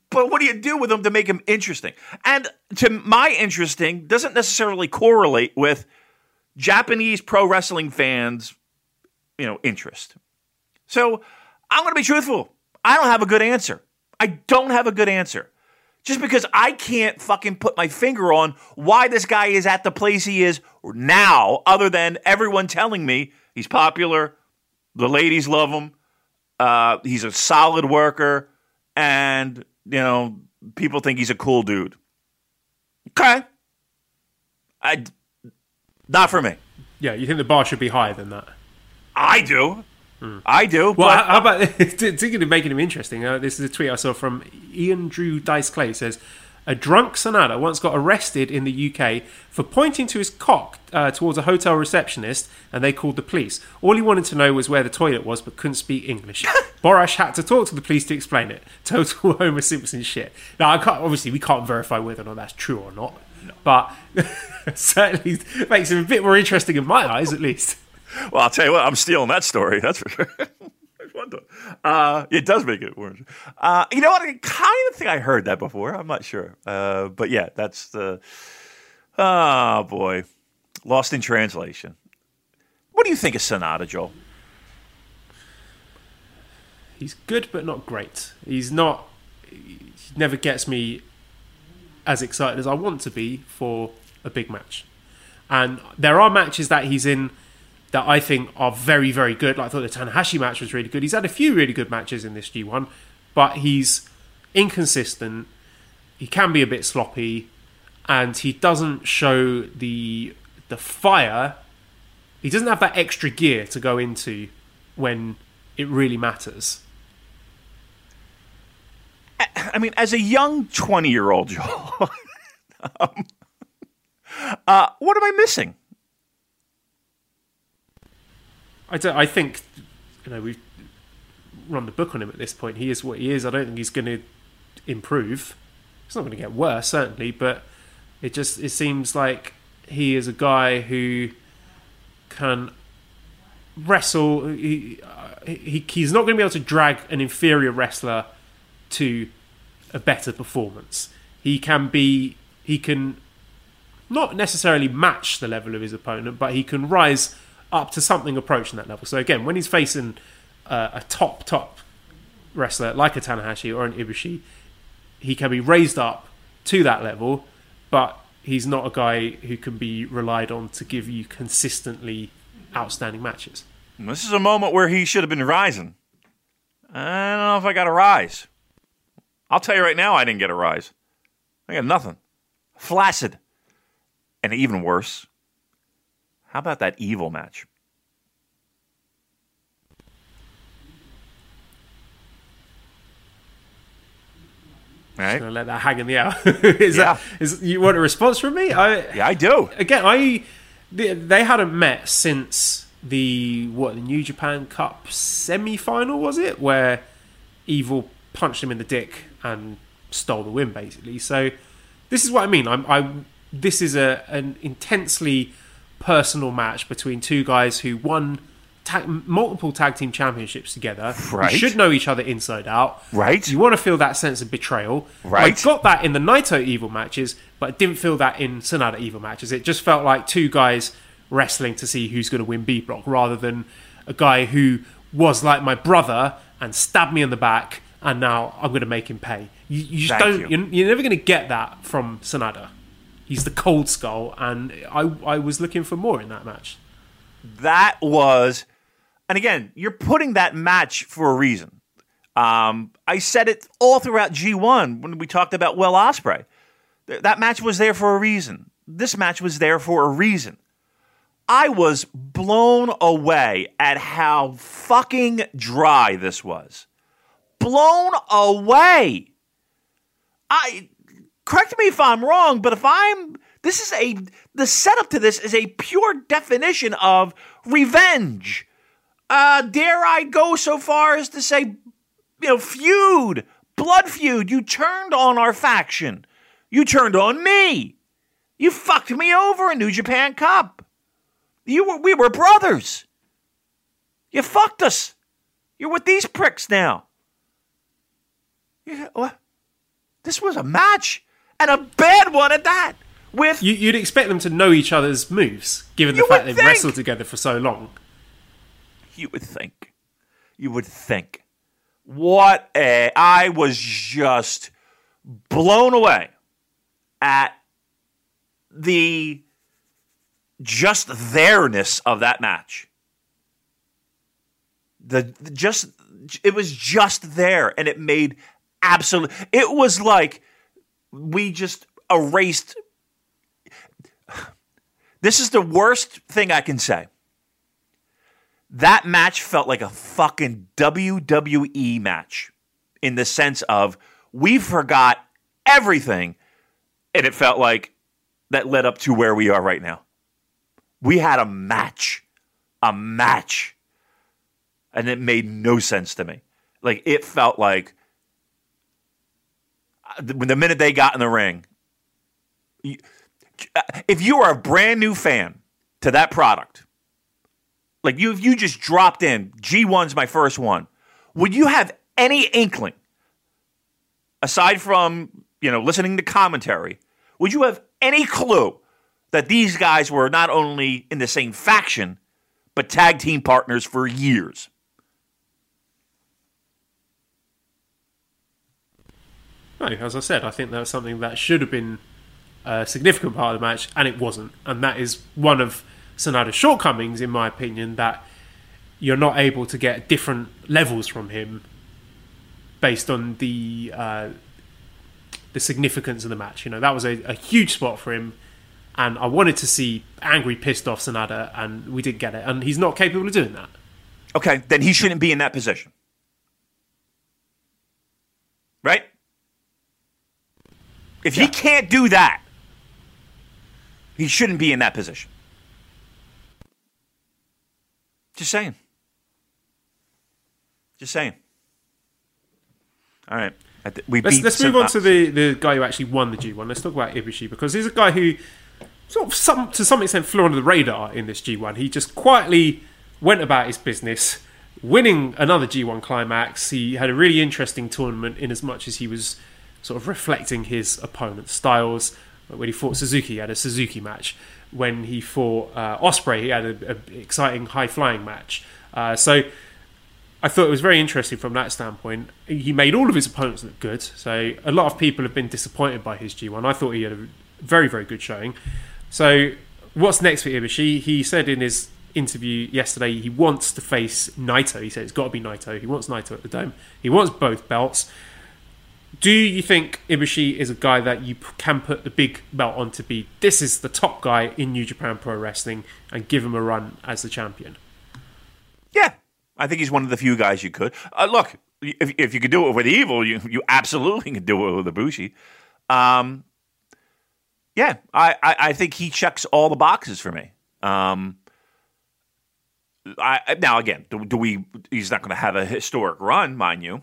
but what do you do with them to make them interesting? And to my interesting doesn't necessarily correlate with Japanese pro wrestling fans, you know, interest. So I'm going to be truthful. I don't have a good answer. I don't have a good answer. Just because I can't fucking put my finger on why this guy is at the place he is now, other than everyone telling me he's popular, the ladies love him, uh, he's a solid worker, and, you know, people think he's a cool dude. Okay. I, not for me. Yeah, you think the bar should be higher than that? I do. I do. Well, but, how about [LAUGHS] thinking of making him interesting? Uh, this is a tweet I saw from Ian Drew Dice Clay. Says, A drunk Sanada once got arrested in the UK for pointing to his cock uh, towards a hotel receptionist, and they called the police. All he wanted to know was where the toilet was, but couldn't speak English. [LAUGHS] Borash had to talk to the police to explain it. [LAUGHS] Total Homer Simpson shit. Now, I can't, obviously, we can't verify whether or not that's true or not, but [LAUGHS] certainly makes it a bit more interesting in my eyes, at least. Well, I'll tell you what, I'm stealing that story. That's for sure. Uh, it does make it worse. Uh, you know what? I kind of think I heard that before. I'm not sure. Uh, but yeah, that's the. Oh, boy. Lost in translation. What do you think of Sanada, Joel? He's good, but not great. He's not. He never gets me as excited as I want to be for a big match. And there are matches that he's in that I think are very, very good. Like I thought the Tanahashi match was really good. He's had a few really good matches in this G1, but he's inconsistent. He can be a bit sloppy, and he doesn't show the the fire. He doesn't have that extra gear to go into when it really matters. I mean, as a young 20 year old Joel, [LAUGHS] um, uh, what am I missing? I, don't, I think, you know, we've run the book on him at this point. He is what he is. I don't think he's going to improve. It's not going to get worse, certainly, but it just it seems like he is a guy who can wrestle. He, he he's not going to be able to drag an inferior wrestler to a better performance. He can be he can not necessarily match the level of his opponent, but he can rise up to something approaching that level. So again, when he's facing uh, a top top wrestler like a Tanahashi or an Ibushi, he can be raised up to that level, but he's not a guy who can be relied on to give you consistently outstanding matches. This is a moment where he should have been rising. I don't know if I got a rise. I'll tell you right now, I didn't get a rise. I got nothing. Flaccid. And even worse, how about that evil match? Right. Gonna let that hang in the air. [LAUGHS] is yeah. that is you want a response from me? I, yeah, I do. Again, I they, they hadn't met since the what the New Japan Cup semi final was it where Evil punched him in the dick and stole the win basically. So this is what I mean. I'm I this is a an intensely personal match between two guys who won tag, multiple tag team championships together. Right. You should know each other inside out. Right. You want to feel that sense of betrayal. Right. I got that in the Naito Evil matches, but I didn't feel that in Sanada Evil matches. It just felt like two guys wrestling to see who's going to win B block rather than a guy who was like my brother and stabbed me in the back and now I'm going to make him pay. You, you don't. You. You're, you're never going to get that from Sanada. He's the cold skull, and I I was looking for more in that match. That was, and again, you're putting that match for a reason. Um, I said it all throughout G1 when we talked about Will Ospreay. That match was there for a reason. This match was there for a reason. I was blown away at how fucking dry this was. Blown away. I correct me if I'm wrong, but if I'm this is a the setup to this is a pure definition of revenge. Uh, dare I go so far as to say, you know, feud, blood feud. You turned on our faction. You turned on me. You fucked me over in New Japan Cup. You were, we were brothers. You fucked us. You're with these pricks now. What? This was a match and a bad one at that. With you, would expect them to know each other's moves, given the fact they've think. wrestled together for so long. You would think. You would think. What a! I was just blown away at the just there-ness of that match. The, the just it was just there, and it made absolute. It was like we just erased. This is the worst thing I can say. That match felt like a fucking WWE match in the sense of we forgot everything and it felt like that led up to where we are right now. We had a match, a match, and it made no sense to me. Like it felt like the minute they got in the ring, if you are a brand new fan to that product, like you, if you just dropped in, G1's my first one, would you have any inkling, aside from you know listening to commentary, would you have any clue that these guys were not only in the same faction, but tag team partners for years? No, as I said, I think that was something that should have been a significant part of the match, and it wasn't. And that is one of Sanada's shortcomings, in my opinion, that you're not able to get different levels from him based on the uh, the significance of the match. You know, that was a, a, huge spot for him, and I wanted to see angry, pissed off Sanada, and we didn't get it, and he's not capable of doing that. Okay, then he shouldn't be in that position, right? If yeah. he can't do that, he shouldn't be in that position. Just saying. Just saying. All right. We let's, let's move on to the, the guy who actually won the G1. Let's talk about Ibushi because he's a guy who, sort of some, to some extent, flew under the radar in this G1. He just quietly went about his business, winning another G1 climax. He had a really interesting tournament in as much as he was sort of reflecting his opponent's styles. When he fought Suzuki, he had a Suzuki match. When he fought uh, Ospreay, he had an exciting high flying match. Uh, so I thought it was very interesting from that standpoint. He made all of his opponents look good. So a lot of people have been disappointed by his G1. I thought he had a very, very good showing. So what's next for Ibushi? He said in his interview yesterday he wants to face Naito. He said it's got to be Naito. He wants Naito at the Dome. He wants both belts. Do you think Ibushi is a guy that you can put the big belt on to be this is the top guy in New Japan Pro Wrestling and give him a run as the champion? Yeah, I think he's one of the few guys you could. Uh, look, if, if you could do it with Evil, you you absolutely can do it with Ibushi. Um, yeah, I, I, I, think he checks all the boxes for me. Um, I, now again, do, do we? He's not going to have a historic run, mind you.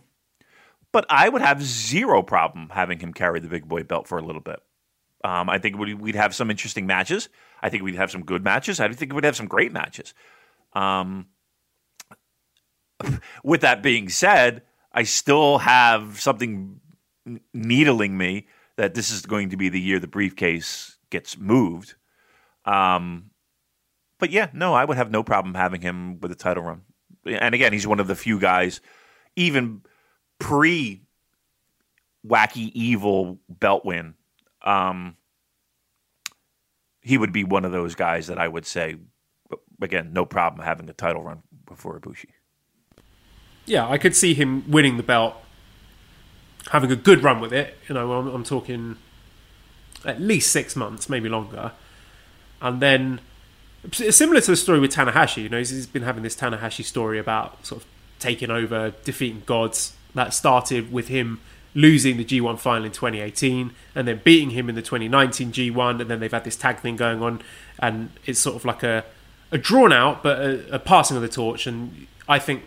But I would have zero problem having him carry the big boy belt for a little bit. Um, I think we'd have some interesting matches. I think we'd have some good matches. I think we'd have some great matches. Um, [LAUGHS] with that being said, I still have something needling me that this is going to be the year the briefcase gets moved. Um, but yeah, no, I would have no problem having him with a title run. And again, he's one of the few guys, even pre wacky evil belt win, um, he would be one of those guys that I would say, again, no problem having a title run before Ibushi. Yeah, I could see him winning the belt, having a good run with it. You know, I'm, I'm talking at least six months, maybe longer, and then similar to the story with Tanahashi. You know, he's been having this Tanahashi story about sort of taking over, defeating gods, that started with him losing the G1 final in 2018 and then beating him in the 2019 G1 and then they've had this tag thing going on and it's sort of like a, a drawn out but a, a passing of the torch and I think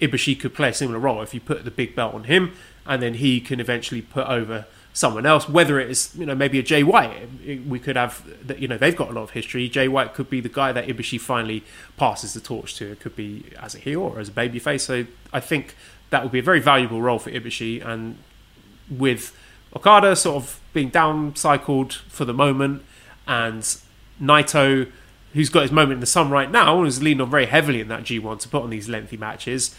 Ibushi could play a similar role if you put the big belt on him and then he can eventually put over someone else whether it is you know maybe a Jay White. We could have you know they've got a lot of history. Jay White could be the guy that Ibushi finally passes the torch to. It could be as a heel or as a babyface. So I think that would be a very valuable role for Ibushi. And with Okada sort of being downcycled for the moment, and Naito, who's got his moment in the sun right now, and is leaning on very heavily in that G1 to put on these lengthy matches.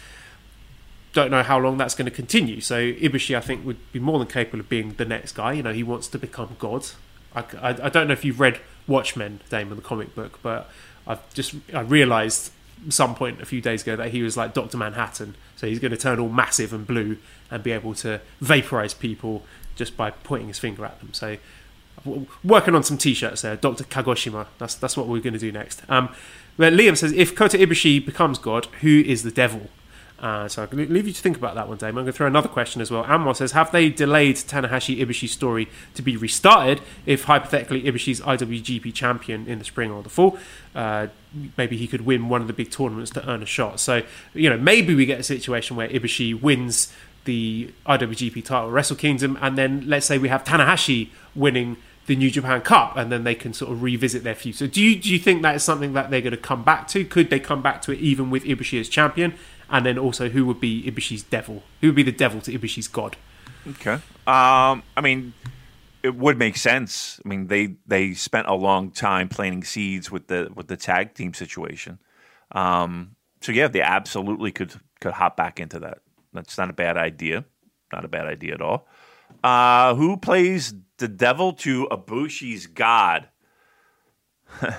Don't know how long that's going to continue. So Ibushi, I think, would be more than capable of being the next guy. You know, he wants to become God. I, I, I don't know if you've read Watchmen, Damon, the comic book, but I've just I realised some point a few days ago that he was like Doctor Manhattan. So he's going to turn all massive and blue and be able to vaporize people just by pointing his finger at them. So working on some t-shirts there, Doctor Kagoshima. That's that's what we're going to do next. Um, Liam says if Kota Ibushi becomes God, who is the devil? Uh, so I can leave you to think about that one, Dave. I'm going to throw another question as well. Anwar says, have they delayed Tanahashi Ibushi's story to be restarted if hypothetically Ibushi's IWGP champion in the spring or the fall? Uh, maybe he could win one of the big tournaments to earn a shot. So, you know, maybe we get a situation where Ibushi wins the IWGP title, Wrestle Kingdom, and then let's say we have Tanahashi winning the New Japan Cup, and then they can sort of revisit their future. Do you do you think that is something that they're going to come back to? Could they come back to it even with Ibushi as champion? And then also, who would be Ibushi's devil? Who would be the devil to Ibushi's god? Okay. Um, I mean, it would make sense. I mean, they they spent a long time planting seeds with the with the tag team situation. Um, so yeah, they absolutely could could hop back into that. That's not a bad idea. Not a bad idea at all. Uh, who plays the devil to Ibushi's god? [LAUGHS] uh,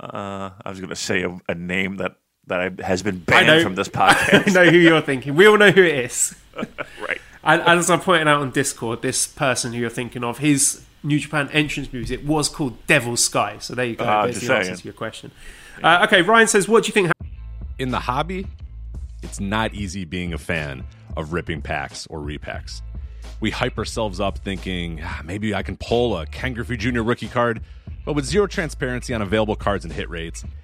I was going to say a, a, name that that has been banned from this podcast. [LAUGHS] I know who you're thinking. We all know who it is. [LAUGHS] right. And, as I'm pointing out on Discord, this person who you're thinking of, his New Japan entrance music was called Devil's Sky. So there you go. Uh, There's the answer to your question. Uh, okay, Ryan says, what do you think? In the hobby, it's not easy being a fan of ripping packs or repacks. We hype ourselves up thinking ah, maybe I can pull a Ken Griffey Jr. rookie card, but with zero transparency on available cards and hit rates,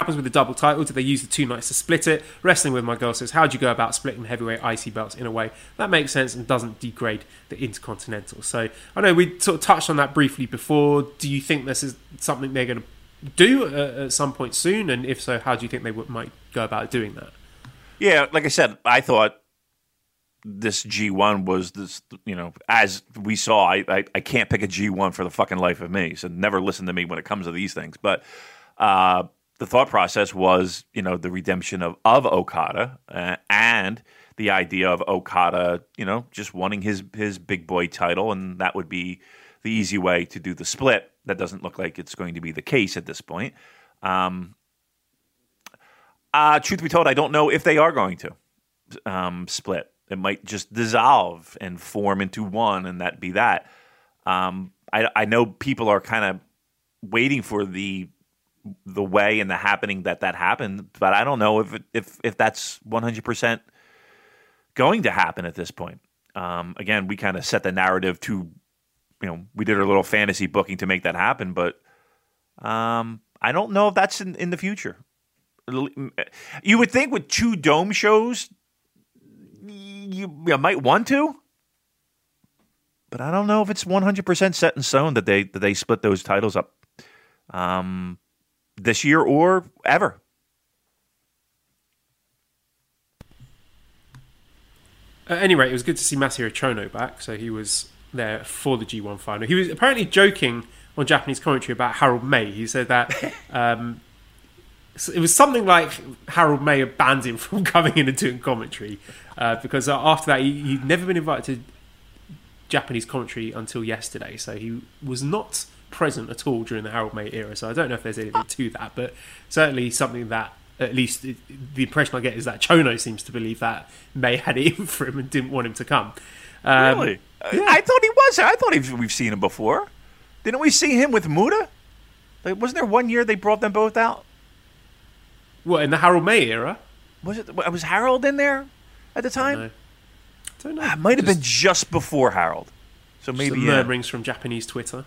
Happens with the double title? Did they use the two nights to split it? Wrestling with my girl says, how do you go about splitting heavyweight IC belts in a way that makes sense and doesn't degrade the Intercontinental? So I know we sort of touched on that briefly before. Do you think this is something they're going to do uh, at some point soon? And if so, how do you think they would, might go about doing that? Yeah, like I said, I thought this G1 was this, you know, as we saw, I, I, I can't pick a G1 for the fucking life of me. So never listen to me when it comes to these things. But, uh, the thought process was, you know, the redemption of of Okada uh, and the idea of Okada, you know, just wanting his his big boy title, and that would be the easy way to do the split. That doesn't look like it's going to be the case at this point. Um, uh, truth be told, I don't know if they are going to um, split. It might just dissolve and form into one, and that be that. Um, I, I know people are kind of waiting for the the way and the happening that that happened, but I don't know if if if that's 100% going to happen at this point. Um, again, we kind of set the narrative to, you know, we did our little fantasy booking to make that happen, but um, I don't know if that's in, in the future. You would think with two dome shows, you, you might want to, but I don't know if it's 100% set in stone that they that they split those titles up um, this year or ever. At any rate, it was good to see Masahiro Chono back. So he was there for the G1 final. He was apparently joking on Japanese commentary about Harold Meij. He said that [LAUGHS] um, it was something like Harold Meij banned him [LAUGHS] from coming in and doing commentary uh, because after that he, he'd never been invited to Japanese commentary until yesterday. So he was not present at all during the Harold Meij era. So I don't know if there's anything to that, but certainly something that at least the impression I get is that Chono seems to believe that Meij had it [LAUGHS] in for him and didn't want him to come. Um, really? Yeah. I thought he was. I thought we've seen him before. Didn't we see him with Muto? Like, wasn't there one year they brought them both out? What in the Harold Meij era? Was it? Was Harold in there at the time? I don't know. I don't know. Ah, it might have been just before Harold. So maybe some murmurings from Japanese Twitter.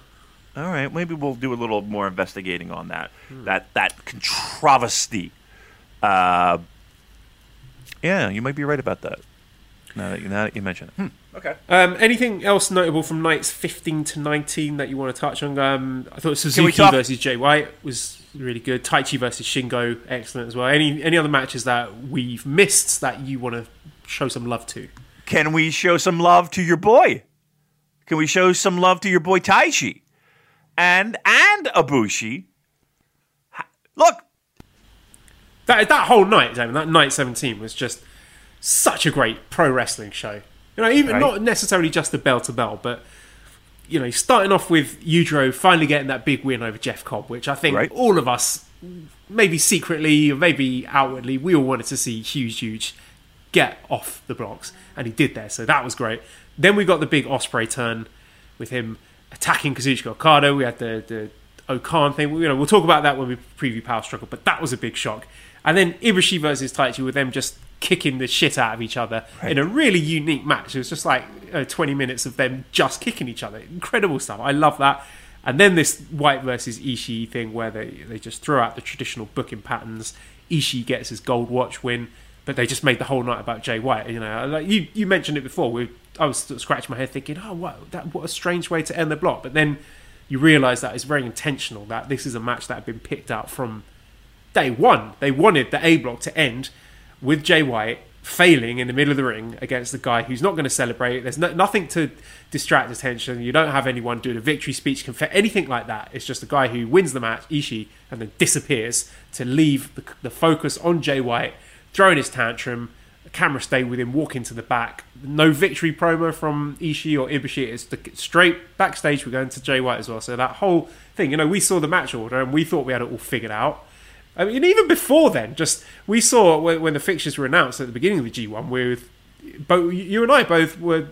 All right, maybe we'll do a little more investigating on that. Hmm. That that controversy uh, yeah, you might be right about that. Now that you, now that you mention it. Hmm. Okay. Um, anything else notable from nights 15 to 19 that you want to touch on? Um, I thought Suzuki talk- versus Jay White was really good. Taichi versus Shingo, excellent as well. Any any other matches that we've missed that you want to show some love to? Can we show some love to your boy? Can we show some love to your boy Taichi and and Ibushi? Look, that that whole night, Damon, that night seventeen was just such a great pro wrestling show. You know, even right. not necessarily just the bell to bell, but you know, starting off with Yujiro finally getting that big win over Jeff Cobb, which I think right. all of us, maybe secretly or maybe outwardly, we all wanted to see huge, huge get off the blocks, and he did there. So that was great. Then we got the big Osprey turn with him attacking Kazuchika Okada. We had the the O-Khan thing. You know, we'll talk about that when we preview Power Struggle, but that was a big shock. And then Ibushi versus Taichi with them just kicking the shit out of each other right. in a really unique match. It was just like uh, 20 minutes of them just kicking each other. Incredible stuff. I love that. And then this White versus Ishii thing where they, they just throw out the traditional booking patterns. Ishii gets his gold watch win, but they just made the whole night about Jay White. You know, like you, you mentioned it before. We, I was scratching my head thinking, oh, what, that, what a strange way to end the block. But then you realise that it's very intentional, that this is a match that had been picked out from day one. They wanted the A block to end with Jay White failing in the middle of the ring against the guy who's not going to celebrate. There's no, nothing to distract attention. You don't have anyone doing a victory speech, conf- anything like that. It's just a guy who wins the match, Ishii, and then disappears to leave the, the focus on Jay White, throwing his tantrum. The camera stay with him, walking to the back. No victory promo from Ishii or Ibushi. It's the, straight backstage. We're going to Jay White as well. So that whole thing, you know, we saw the match order and we thought we had it all figured out I mean, even before then, just we saw when, when the fixtures were announced at the beginning of the G1, with both you and I both were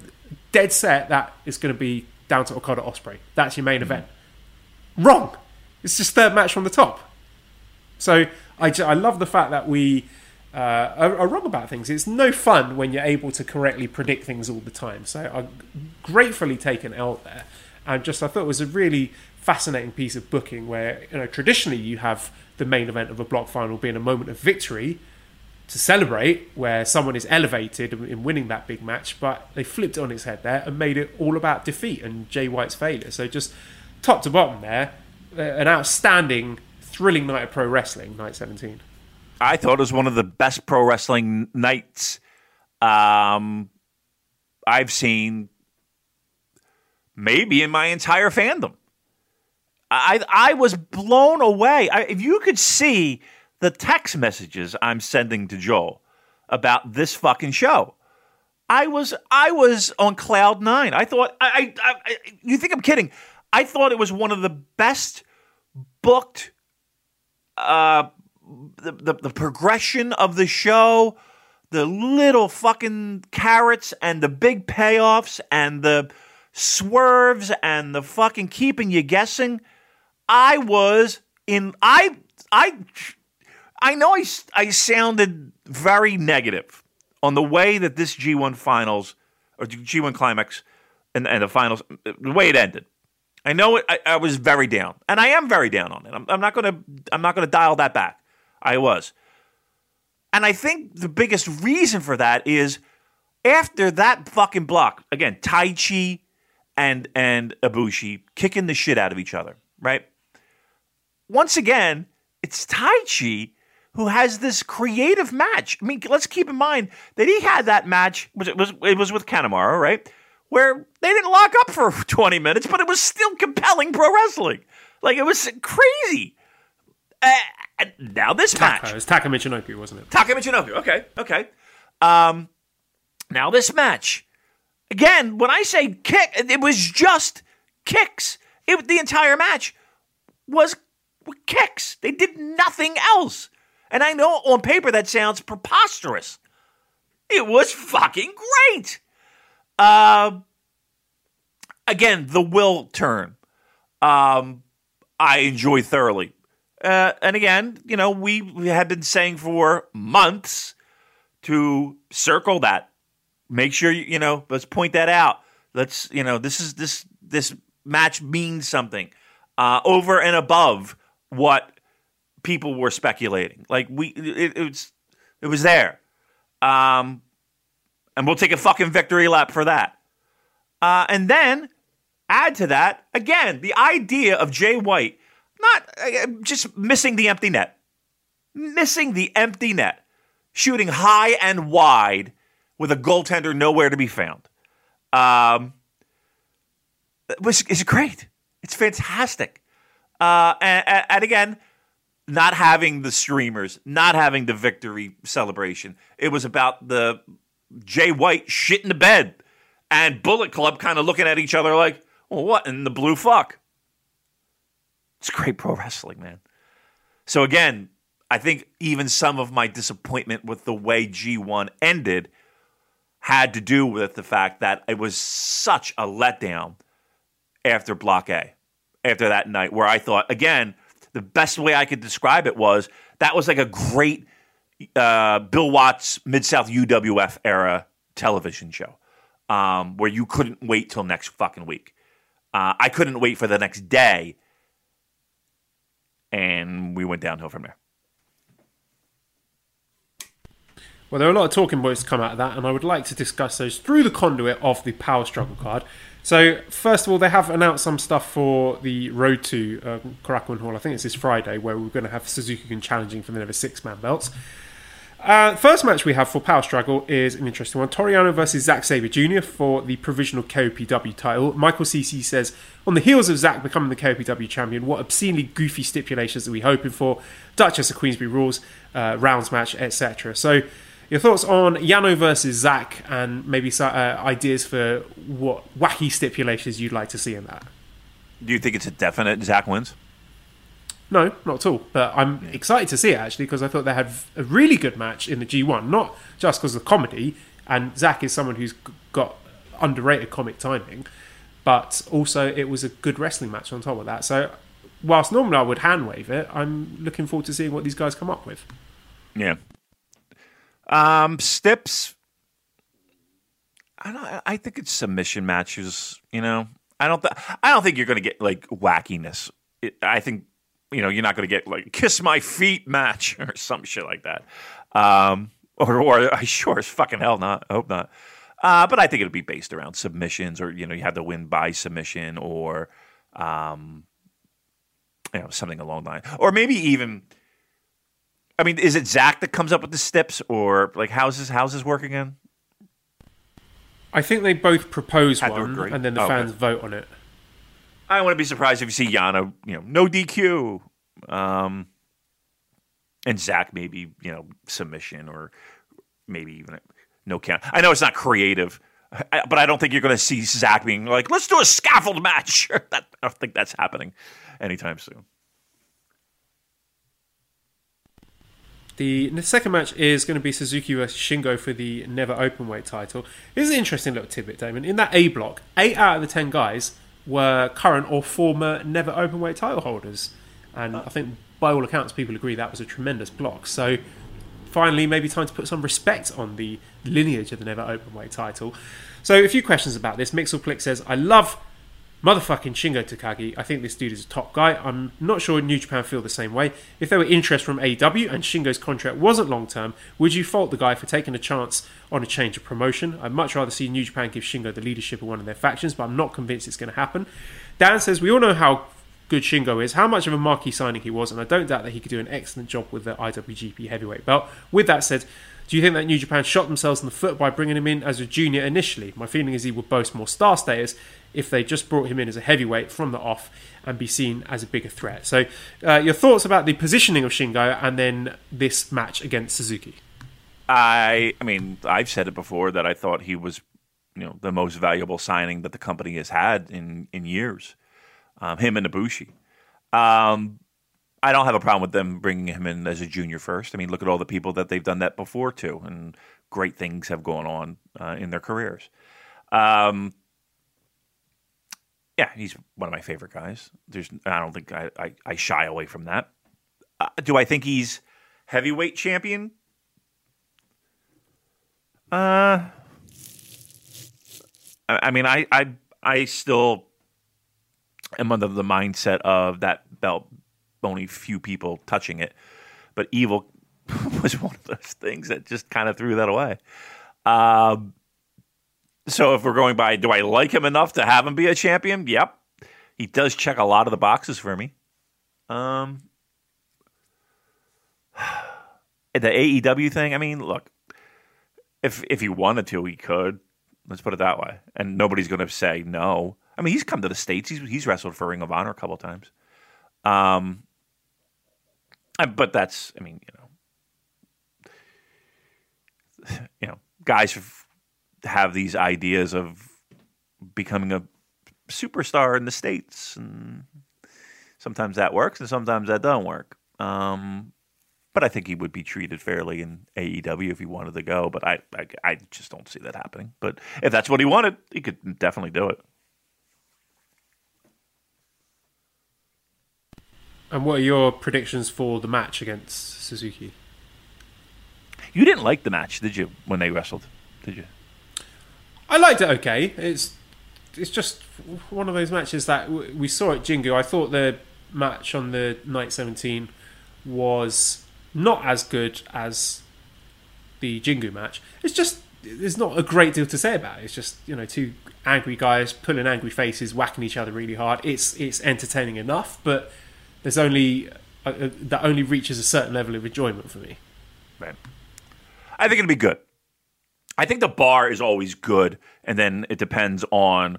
dead set that it's going to be down to Okada Ospreay. That's your main mm-hmm. event. Wrong. It's just third match from the top. So I, just, I love the fact that we uh, are, are, wrong about things. It's no fun when you're able to correctly predict things all the time. So I gratefully taken out there, and just I thought it was a really fascinating piece of booking where you know traditionally you have the main event of a block final being a moment of victory to celebrate where someone is elevated in winning that big match, but they flipped it on its head there and made it all about defeat and Jay White's failure. So just top to bottom there, uh, an outstanding, thrilling night of pro wrestling, night 17. I thought it was one of the best pro wrestling nights um, I've seen maybe in my entire fandom. I I was blown away. I, if you could see the text messages I'm sending to Joel about this fucking show, I was I was on cloud nine. I thought I, I, I you think I'm kidding? I thought it was one of the best booked. Uh, the, the the progression of the show, the little fucking carrots and the big payoffs and the swerves and the fucking keeping you guessing. I was in I I I know I, I sounded very negative on the way that this G1 finals or G1 climax and, and the finals, the way it ended. I know it, I, I was very down, and I am very down on it. I'm, I'm not gonna I'm not gonna dial that back. I was, and I think the biggest reason for that is after that fucking block again, Taichi and and Ibushi kicking the shit out of each other, right? Once again, it's Taichi who has this creative match. I mean, let's keep in mind that he had that match. Was it was it was with Kanemaru, right? Where they didn't lock up for [LAUGHS] 20 minutes, but it was still compelling pro wrestling. Like it was crazy. Uh, now this Taka, match, it was Taka Michinoku, wasn't it? Taka Michinoku. Okay, okay. Um, now this match. Again, when I say kick, it was just kicks. It, the entire match was kicks. They did nothing else. And I know on paper that sounds preposterous. It was fucking great. Uh, again, the will turn. Um, I enjoy thoroughly. Uh, and again, you know, we, we had been saying for months to circle that. Make sure you, know, let's point that out. Let's, you know, this is this this match means something uh, over and above what people were speculating. Like we, it, it was, it was there. Um, and we'll take a fucking victory lap for that. Uh, and then add to that again the idea of Jay White not uh, just missing the empty net, missing the empty net, shooting high and wide with a goaltender nowhere to be found. Um, was is great. It's fantastic. Uh, and, and again, not having the streamers, not having the victory celebration. It was about the Jay White shit in the bed and Bullet Club kind of looking at each other like, well, what in the blue fuck? It's great pro wrestling, man. So again, I think even some of my disappointment with the way G1 ended had to do with the fact that it was such a letdown after Block A, after that night, where I thought, again, the best way I could describe it was that was like a great uh, Bill Watts Mid South UWF era television show um, where you couldn't wait till next fucking week. Uh, I couldn't wait for the next day, and we went downhill from there. Well, there are a lot of talking points to come out of that, and I would like to discuss those through the conduit of the Power Struggle card. So, first of all, they have announced some stuff for the Road to um, Korakuen Hall. I think it's this Friday, where we're going to have Suzuki challenging for the never six man belts. Uh, first match we have for Power Struggle is an interesting one. Toru Yano versus Zack Sabre Jr. for the provisional KOPW title. Michael CC says, on the heels of Zack becoming the KOPW champion, what obscenely goofy stipulations are we hoping for? Duchess of Queensberry rules, uh, rounds match, etc. So, your thoughts on Yano versus Zack and maybe uh, ideas for what wacky stipulations you'd like to see in that? Do you think it's a definite Zack wins? No, not at all. But I'm excited to see it actually because I thought they had a really good match in the G1, not just because of comedy. And Zack is someone who's got underrated comic timing, but also it was a good wrestling match on top of that. So, whilst normally I would hand wave it, I'm looking forward to seeing what these guys come up with. Yeah. Um, Stips. I don't. I think it's submission matches. You know, I don't. Th- I don't think you're going to get like wackiness. It, I think you know you're not going to get like kiss my feet match [LAUGHS] or some shit like that. Um, or, or I sure as fucking hell not. I hope not. Uh, but I think it'll be based around submissions, or you know, you have to win by submission, or um, you know, something along the line, or maybe even. I mean, is it Zack that comes up with the steps, or like how's this how's this work again? I think they both propose one, agree. and then the Oh, okay. fans vote on it. I wouldn't be surprised if you see Yano, you know, no DQ, um, and Zack maybe you know submission or maybe even no count. I know it's not creative, but I don't think you're going to see Zack being like, "Let's do a scaffold match." [LAUGHS] that, I don't think that's happening anytime soon. The, the second match is going to be Suzuki versus Shingo for the Never Openweight title. This is an interesting little tidbit, Damon. In that A block, eight out of the ten guys were current or former Never Openweight title holders, and uh. I think by all accounts, people agree that was a tremendous block. So finally, maybe time to put some respect on the lineage of the Never Openweight title. So a few questions about this. Mixelplick says, I love motherfucking Shingo Takagi. I think this dude is a top guy. I'm not sure New Japan feel the same way. If there were interest from AEW and Shingo's contract wasn't long term, would you fault the guy for taking a chance on a change of promotion? I'd much rather see New Japan give Shingo the leadership of one of their factions, but I'm not convinced it's going to happen. Dan says, We all know how good Shingo is, how much of a marquee signing he was, and I don't doubt that he could do an excellent job with the IWGP heavyweight belt. With that said, do you think that New Japan shot themselves in the foot by bringing him in as a junior initially? My feeling is he would boast more star status if they just brought him in as a heavyweight from the off and be seen as a bigger threat. So, uh, your thoughts about the positioning of Shingo and then this match against Suzuki? I, I mean, I've said it before that I thought he was, you know, the most valuable signing that the company has had in in years. Um, him and Ibushi. Um, I don't have a problem with them bringing him in as a junior first. I mean, look at all the people that they've done that before too, and great things have gone on uh, in their careers. Um, yeah, he's one of my favorite guys. There's, I don't think I, I, I shy away from that. Uh, do I think he's heavyweight champion? Uh, I, I mean, I, I, I still am under the mindset of that belt, only few people touching it. But evil [LAUGHS] was one of those things that just kind of threw that away. Um, so if we're going by, do I like him enough to have him be a champion? Yep, he does check a lot of the boxes for me. Um, [SIGHS] the AEW thing. I mean, look, if if he wanted to, he could. Let's put it that way. And nobody's going to say no. I mean, he's come to the states. He's he's wrestled for Ring of Honor a couple times. Um, but that's. I mean, you know, [SIGHS] you know, guys have these ideas of becoming a superstar in the states, and sometimes that works, and sometimes that doesn't work. Um, but I think he would be treated fairly in AEW if he wanted to go. But I, I, I just don't see that happening. But if that's what he wanted, he could definitely do it. And what are your predictions for the match against Suzuki? You didn't like the match, did you, when they wrestled? Did you? I liked it. Okay, it's it's just one of those matches that we saw at Jingu. I thought the match on the night seventeen was not as good as the Jingu match. It's just there's not a great deal to say about it. It's just you know two angry guys pulling angry faces, whacking each other really hard. It's it's entertaining enough, but there's only uh, uh, that only reaches a certain level of enjoyment for me. Right. I think it'll be good. I think the bar is always good, and then it depends on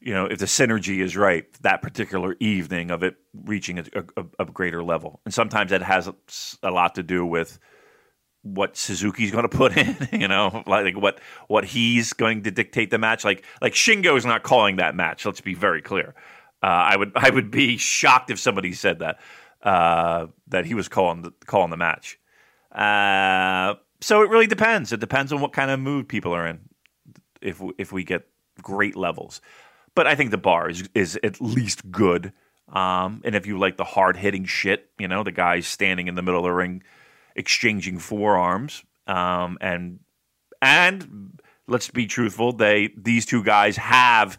you know if the synergy is right that particular evening of it reaching a, a, a greater level, and sometimes that has a lot to do with what Suzuki's going to put [LAUGHS] in, you know, like what what he's going to dictate the match. Like like Shingo is not calling that match. Let's be very clear. Uh, I would [LAUGHS] I would be shocked if somebody said that uh, that he was calling the calling the match. Uh, so it really depends. It depends on what kind of mood people are in. If if we get great levels, but I think the bar is is at least good. Um, and if you like the hard hitting shit, you know, the guys standing in the middle of the ring, exchanging forearms, um, and and let's be truthful, they these two guys have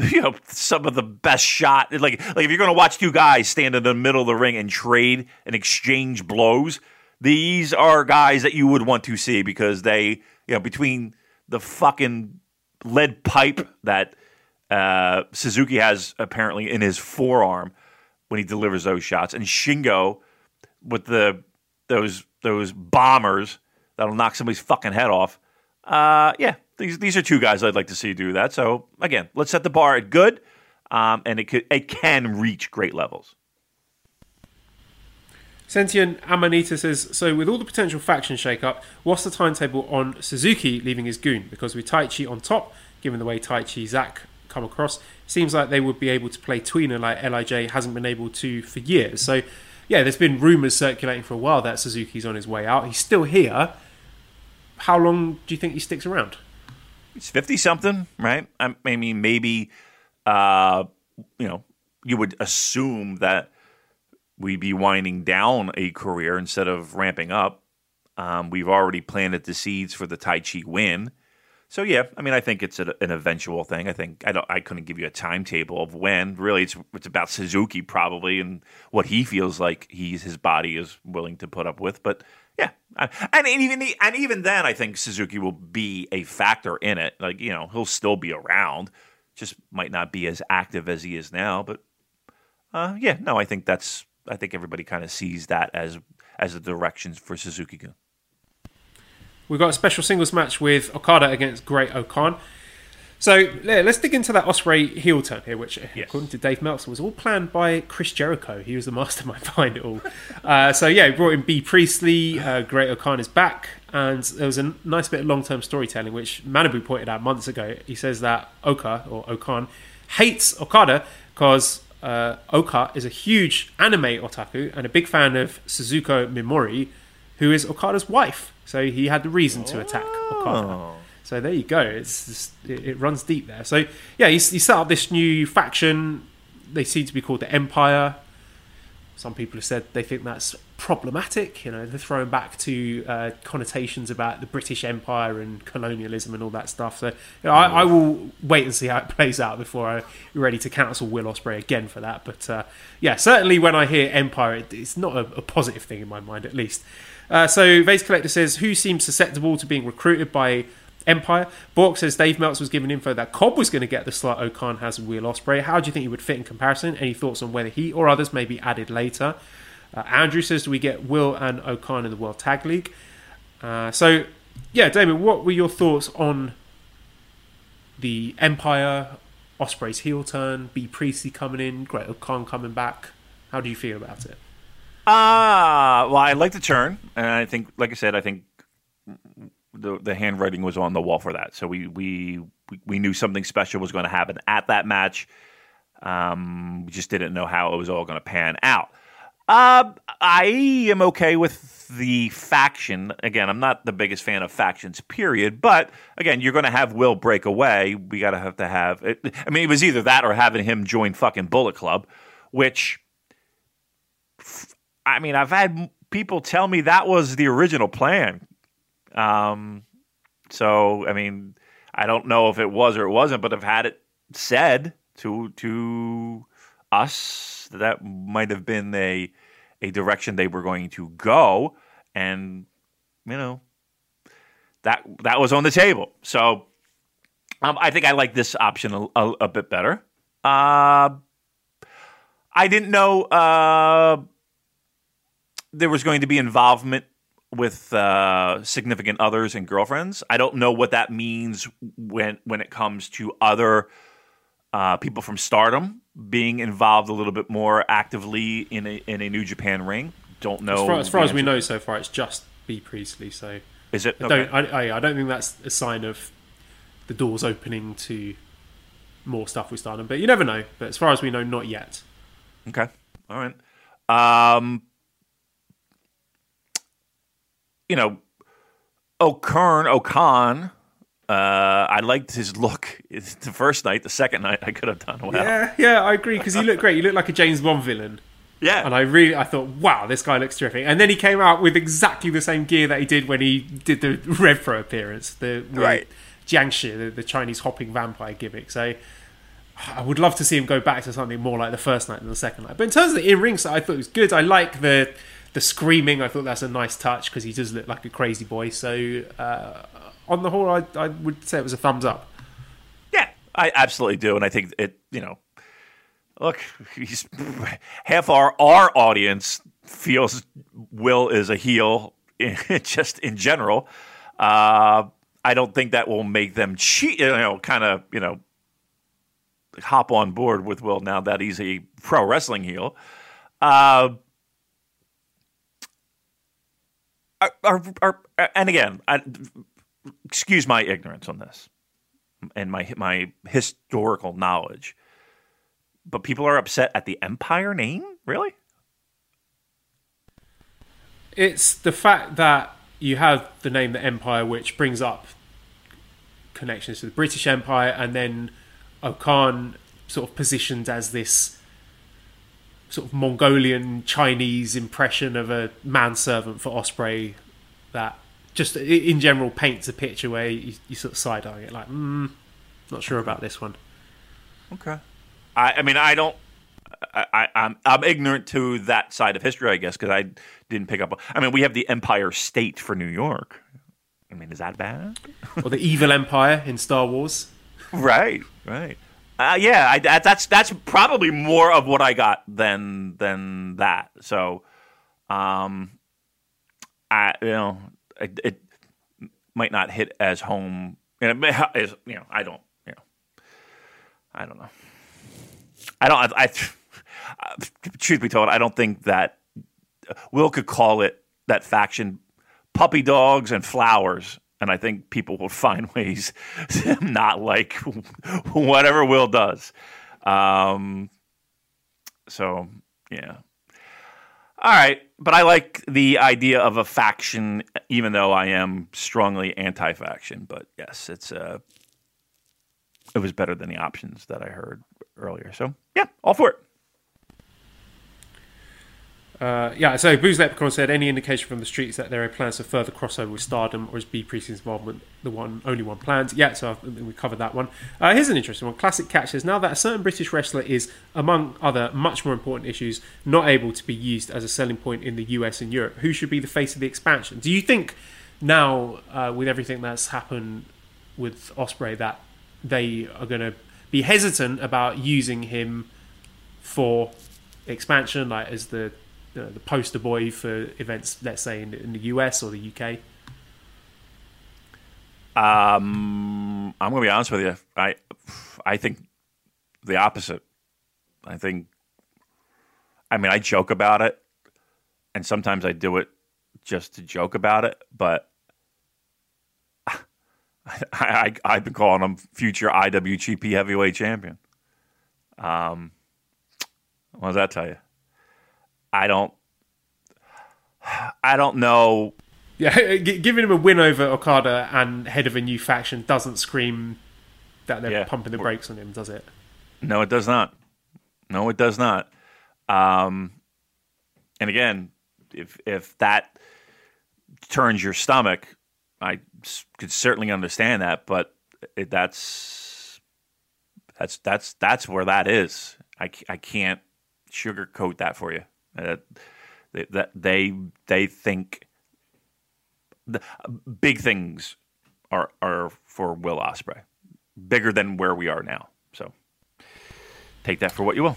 [LAUGHS] you know some of the best shot. Like like if you're going to watch two guys stand in the middle of the ring and trade and exchange blows, these are guys that you would want to see because they, you know, between the fucking lead pipe that uh, Suzuki has apparently in his forearm when he delivers those shots, and Shingo with the those those bombers that'll knock somebody's fucking head off. Uh, yeah, these these are two guys I'd like to see do that. So again, let's set the bar at good, um, and it could it can reach great levels. Sentient Amanita says, so with all the potential faction shake-up, what's the timetable on Suzuki leaving his goon? Because with Taichi on top, given the way Taichi Zack come across, seems like they would be able to play tweener like LIJ hasn't been able to for years. So, yeah, there's been rumours circulating for a while that Suzuki's on his way out. He's still here. How long do you think he sticks around? He's 50 something, right? I mean, maybe, uh, you know, you would assume that we'd be winding down a career instead of ramping up. Um, we've already planted the seeds for the Taichi win. So yeah, I mean, I think it's an eventual thing. I think I don't. I couldn't give you a timetable of when. Really, it's it's about Suzuki probably and what he feels like he's his body is willing to put up with. But yeah, and even and even then, I think Suzuki will be a factor in it. Like you know, he'll still be around, just might not be as active as he is now. But uh, yeah, no, I think that's. I think everybody kind of sees that as as the directions for Suzuki-gun. We've got a special singles match with Okada against Great-O-Khan. So yeah, let's dig into that Ospreay heel turn here, which, Yes. according to Dave Meltzer, was all planned by Chris Jericho. He was the [LAUGHS] mastermind behind it all. uh, so yeah, he brought in Bea Priestley. Uh, Great is back, and there was a nice bit of long-term storytelling, which Manabu pointed out months ago. He says that Oka or Okan hates Okada because uh, Oka is a huge anime otaku and a big fan of Suzuko Mimori, who is Okada's wife. So he had the reason to attack Okada. So there you go. It's just, it, it runs deep there. So yeah, he set up this new faction. They seem to be called the Empire. Some people have said they think that's problematic. You know, they're throwing back to uh, connotations about the British Empire and colonialism and all that stuff. So you know, I, I will wait and see how it [LAUGHS] plays out before I'm ready to cancel Will Ospreay again for that. But uh, yeah, certainly when I hear Empire, it, it's not a, a positive thing in my mind, at least. Uh, so Vase Collector says, who seems susceptible to being recruited by Empire? Bork says Dave Meltz was given info that Cobb was going to get the slot Okan has with Will Ospreay. How do you think he would fit in comparison? Any thoughts on whether he or others may be added later? Uh, Andrew says, do we get Will and Okan in the World Tag League? Uh, so, yeah, Damon, what were your thoughts on the Empire, Ospreay's heel turn, Bea Priestley coming in, Great Okan coming back? How do you feel about it? Ah, well, I like the turn, and I think, like I said, I think the the handwriting was on the wall for that. So we we we- knew something special was going to happen at that match. Um, we just didn't know how it was all going to pan out. Uh, I am okay with the faction. Again, I'm not the biggest fan of factions, period. But again, you're going to have Will break away. We got to have to have. It, I mean, it was either that or having him join fucking Bullet Club, which I mean, I've had people tell me that was the original plan. Um, so I mean, I don't know if it was or it wasn't, but I've had it said to to us that that might have been a a direction they were going to go, and you know that that was on the table. So um, I think I like this option a, a, a bit better. Uh, I didn't know. Uh, there was going to be involvement with uh, significant others and girlfriends. I don't know what that means when when it comes to other uh, people from Stardom being involved a little bit more actively in a in a New Japan ring. Don't know. As far, as, far as we know so far, it's just Bea Priestley. So is it? I Okay. don't I, I, I don't think that's a sign of the doors opening to more stuff with Stardom. But you never know. But as far as we know, not yet. Okay. All right. Um, you know, O'Kern, O'Khan, uh, I liked his look the first night. The second night, I could have done well. Yeah, yeah, I agree because he looked great. He looked like a James Bond villain, Yeah. and I really I thought, wow, this guy looks terrific. And then he came out with exactly the same gear that he did when he did the [LAUGHS] RevPro appearance, the Right. Jiangshi, the, the Chinese hopping vampire gimmick. So. I would love to see him go back to something more like the first night than the second night. But in terms of the in-ring I thought it was good. I like the the screaming. I thought that's a nice touch because he does look like a crazy boy. So uh, on the whole, I, I would say it was a thumbs up. Yeah, I absolutely do, and I think it. You know, look, he's half our our audience feels Will is a heel, [LAUGHS] just in general. Uh, I don't think that will make them cheat. You know, kind of you know hop on board with Will now that he's a pro wrestling heel. Uh, are, are, are, and again, I, excuse my ignorance on this and my my historical knowledge. But people are upset at the Empire name, really? It's the fact that you have the name the Empire, which brings up connections to the British Empire, and then Okan sort of positioned as this sort of Mongolian Chinese impression of a manservant for Ospreay that just in general paints a picture where you, you sort of side eye it like, mm, not sure about this one. Okay. I, I mean, I don't. I, I, I'm I'm ignorant to that side of history, I guess, because I didn't pick up. I mean, we have the Empire State for New York. I mean, is that bad? Or the Evil Empire in Star Wars. [LAUGHS] right, right. Uh, yeah, I, that, that's that's probably more of what I got than than that. So, um, I you know it, it might not hit as home. And it may, as, you know, I don't. You know, I don't know. I don't. I, I [LAUGHS] truth be told, I don't think that Will could call it that faction puppy dogs and flowers. And I think people will [LAUGHS] find ways to not like whatever Will does. Um, so, yeah. All right. But I like the idea of a faction, even though I am strongly anti faction. But yes, it's uh, it was better than the options that I heard earlier. So, yeah, all for it. Uh, yeah, so Booze Leprechaun said any indication from the streets that there are plans for further crossover with Stardom, or is Bea Priest's involvement the one only one planned? Yeah, so we covered that one. Uh, here's an interesting one. Classic Catch says now that a certain British wrestler is, among other much more important issues, not able to be used as a selling point in the US and Europe, who should be the face of the expansion? Do you think now, uh, with everything that's happened with Ospreay, that they are going to be hesitant about using him for expansion, like as the the, poster boy for events, let's say in, in the US or the UK? Um, I'm going to be honest with you. I, I think the opposite. I think. I mean, I joke about it, and sometimes I do it just to joke about it. But [LAUGHS] I, I, I've been calling him future IWGP Heavyweight Champion. Um, what does that tell you? I don't. I don't know Yeah, [LAUGHS] giving him a win over Okada and head of a new faction doesn't scream that they're Yeah. pumping the brakes on him, does it? No, it does not. No, it does not. Um, and again, if if that turns your stomach, I could certainly understand that. But it, that's that's that's that's where that is. I, I can't sugarcoat that for you. Uh, that they they think the big things are are for Will Ospreay, bigger than where we are now. So take that for what you will.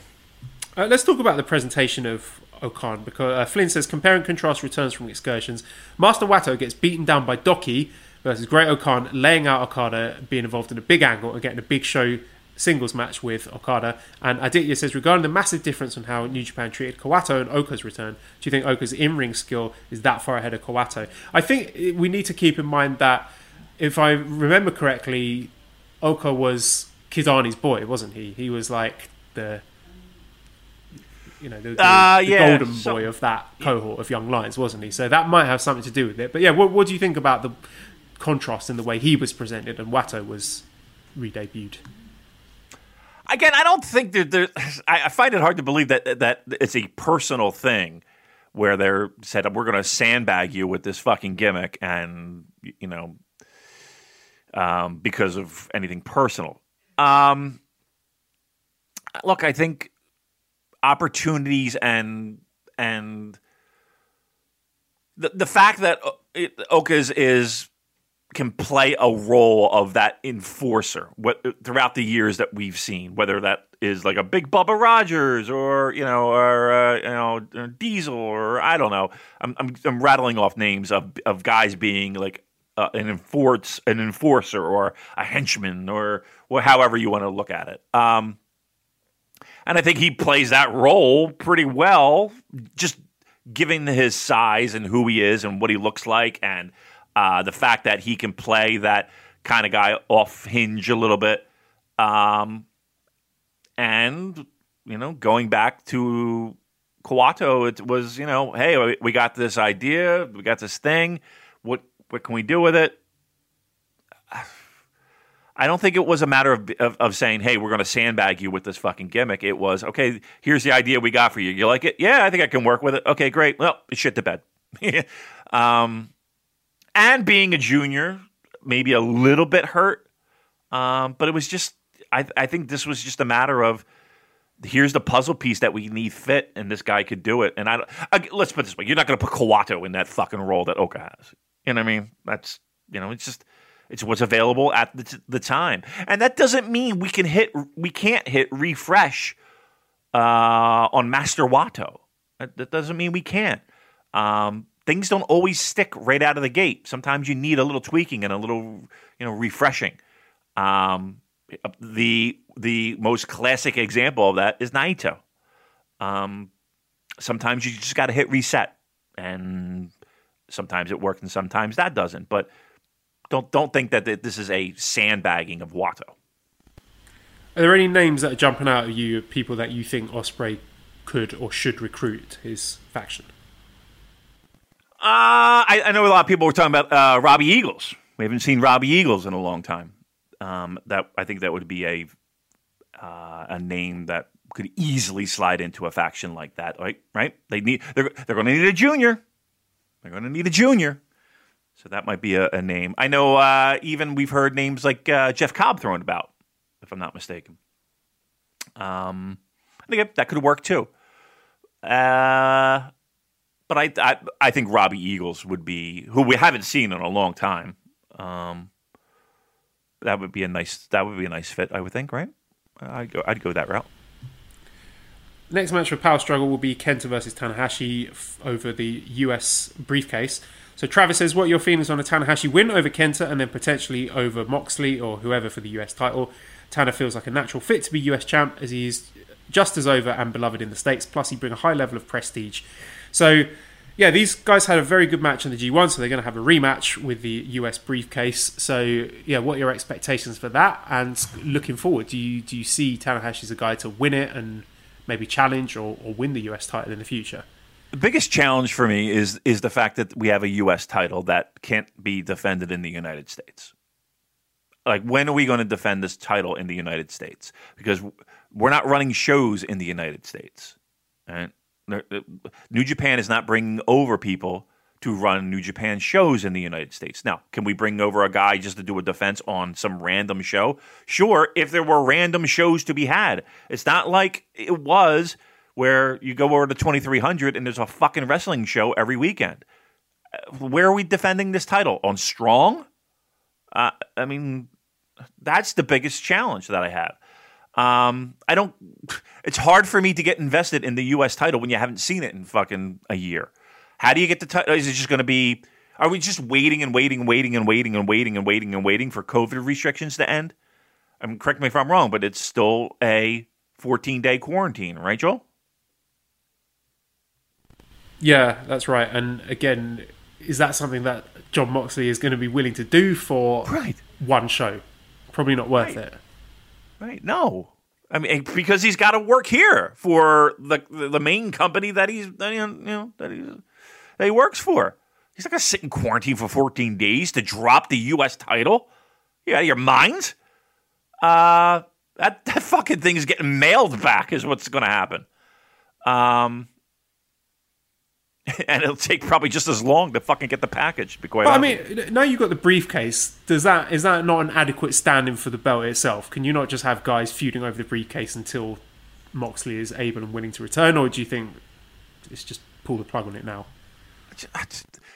Uh, let's talk about the presentation of Okan because uh, Flynn says compare and contrast returns from excursions. Master Wato gets beaten down by Douki versus Great Okan, laying out Okada, being involved in a big angle and getting a big show singles match with Okada. And Aditya says regarding the massive difference on how New Japan treated Kawato and Oka's return, do you think Oka's in-ring skill is that far ahead of Kawato? I think we need to keep in mind that if I remember correctly, Oka was Kidani's boy, wasn't he? He was like the you know, the, the, Uh, the yeah, golden so- boy of that cohort of young lions, wasn't he? So that might have something to do with it. But yeah, what, what do you think about the contrast in the way he was presented and Wato was re-debuted? Again, I don't think that there. I, find it hard to believe that that it's a personal thing where they're said we're going to sandbag you with this fucking gimmick, and you know, um, because of anything personal. Um, look, I think opportunities and and the the fact that it, Oka's is can play a role of that enforcer what, throughout the years that we've seen, whether that is like a big Bubba Rogers or you know or uh, you know uh, Diesel or I don't know. I'm I'm, I'm rattling off names of of guys being like uh, an enforce an enforcer or a henchman or or however you want to look at it. Um, and I think he plays that role pretty well, just given his size and who he is and what he looks like, and uh, the fact that he can play that kind of guy off hinge a little bit. Um, and, you know, going back to Kawato, it was, you know, hey, we- got this idea, we got this thing. What, what can we do with it? I don't think it was a matter of, of, of saying, hey, we're going to sandbag you with this fucking gimmick. It was, okay, here's the idea we got for you. You like it? Yeah, I think I can work with it. Okay, great. Well, shit to bed. [LAUGHS] um, and being a junior, maybe a little bit hurt. Um, but it was just, I, I think this was just a matter of, here's the puzzle piece that we need fit, and this guy could do it. And I, I let's put this way: you're not going to put Kawato in that fucking role that Oka has. You know what I mean? That's you know, it's just it's what's available at the, t- the time, and that doesn't mean we can hit we can't hit refresh uh, on Master Wato. That, that, doesn't mean we can't. Um, things don't always stick right out of the gate. Sometimes you need a little tweaking and a little you know refreshing. Um, the the most classic example of that is Naito. Um, sometimes you just got to hit reset, and sometimes it works, and sometimes that doesn't. But don't don't think that this is a sandbagging of Wato. Are there any names that are jumping out at you, people that you think Ospreay could or should recruit his faction? Uh, I, I know a lot of people were talking about uh, Robbie Eagles. We haven't seen Robbie Eagles in a long time. Um, that I think that would be a uh, a name that could easily slide into a faction like that. Right? Right? They need they're they're going to need a junior. They're going to need a junior. So that might be a, a name. I know. Uh, even we've heard names like uh, Jeff Cobb thrown about, if I'm not mistaken. Um, I think that could work too. Uh, but I, I, I think Robbie Eagles would be who we haven't seen in a long time. Um, that would be a nice that would be a nice fit, I would think, right? I'd go I'd go that route. Next match for Power Struggle will be Kenta versus Tanahashi f- over the US briefcase. So Travis says, "What are your feelings on a Tanahashi win over Kenta and then potentially over Moxley or whoever for the US title? Tana feels like a natural fit to be US champ as he is just as over and beloved in the states. Plus, he brings a high level of prestige. So." yeah, these guys had a very good match in the G1, so they're going to have a rematch with the US briefcase. So, yeah, what are your expectations for that? And looking forward, do you do you see Tanahashi as a guy to win it and maybe challenge or, or win the US title in the future? The biggest challenge for me is is the fact that we have a US title that can't be defended in the United States. Like, when are we going to defend this title in the United States? Because we're not running shows in the United States. Right? New Japan is not bringing over people to run New Japan shows in the United States. Now, can we bring over a guy just to do a defense on some random show? Sure, if there were random shows to be had. It's not like it was where you go over to 2300 and there's a fucking wrestling show every weekend. Uh, where are we defending this title? On Strong? Uh, I mean, that's the biggest challenge that I have. Um, I don't. It's hard for me to get invested in the U.S. title when you haven't seen it in fucking a year. How do you get the title? Is it just going to be? Are we just waiting and waiting and waiting and waiting and waiting and waiting and waiting for COVID restrictions to end? I mean, correct me if I'm wrong, but it's still a 14 day quarantine, right, Joel? Yeah, that's right. And again, is that something that Jon Moxley is going to be willing to do for right. one show? Probably not worth right. it. Right? No. I mean, because he's got to work here for the the main company that he's you know that he that he works for. He's not gonna sit in quarantine for 14 days to drop the U.S. title. You out of your mind? Uh, that that fucking thing is getting mailed back. Is what's gonna happen. Um, [LAUGHS] and it'll take probably just as long to fucking get the package. Be quite. But, I mean, now you've got the briefcase. Does that is that not an adequate stand-in for the belt itself? Can you not just have guys feuding over the briefcase until Moxley is able and willing to return, or do you think it's just pull the plug on it now?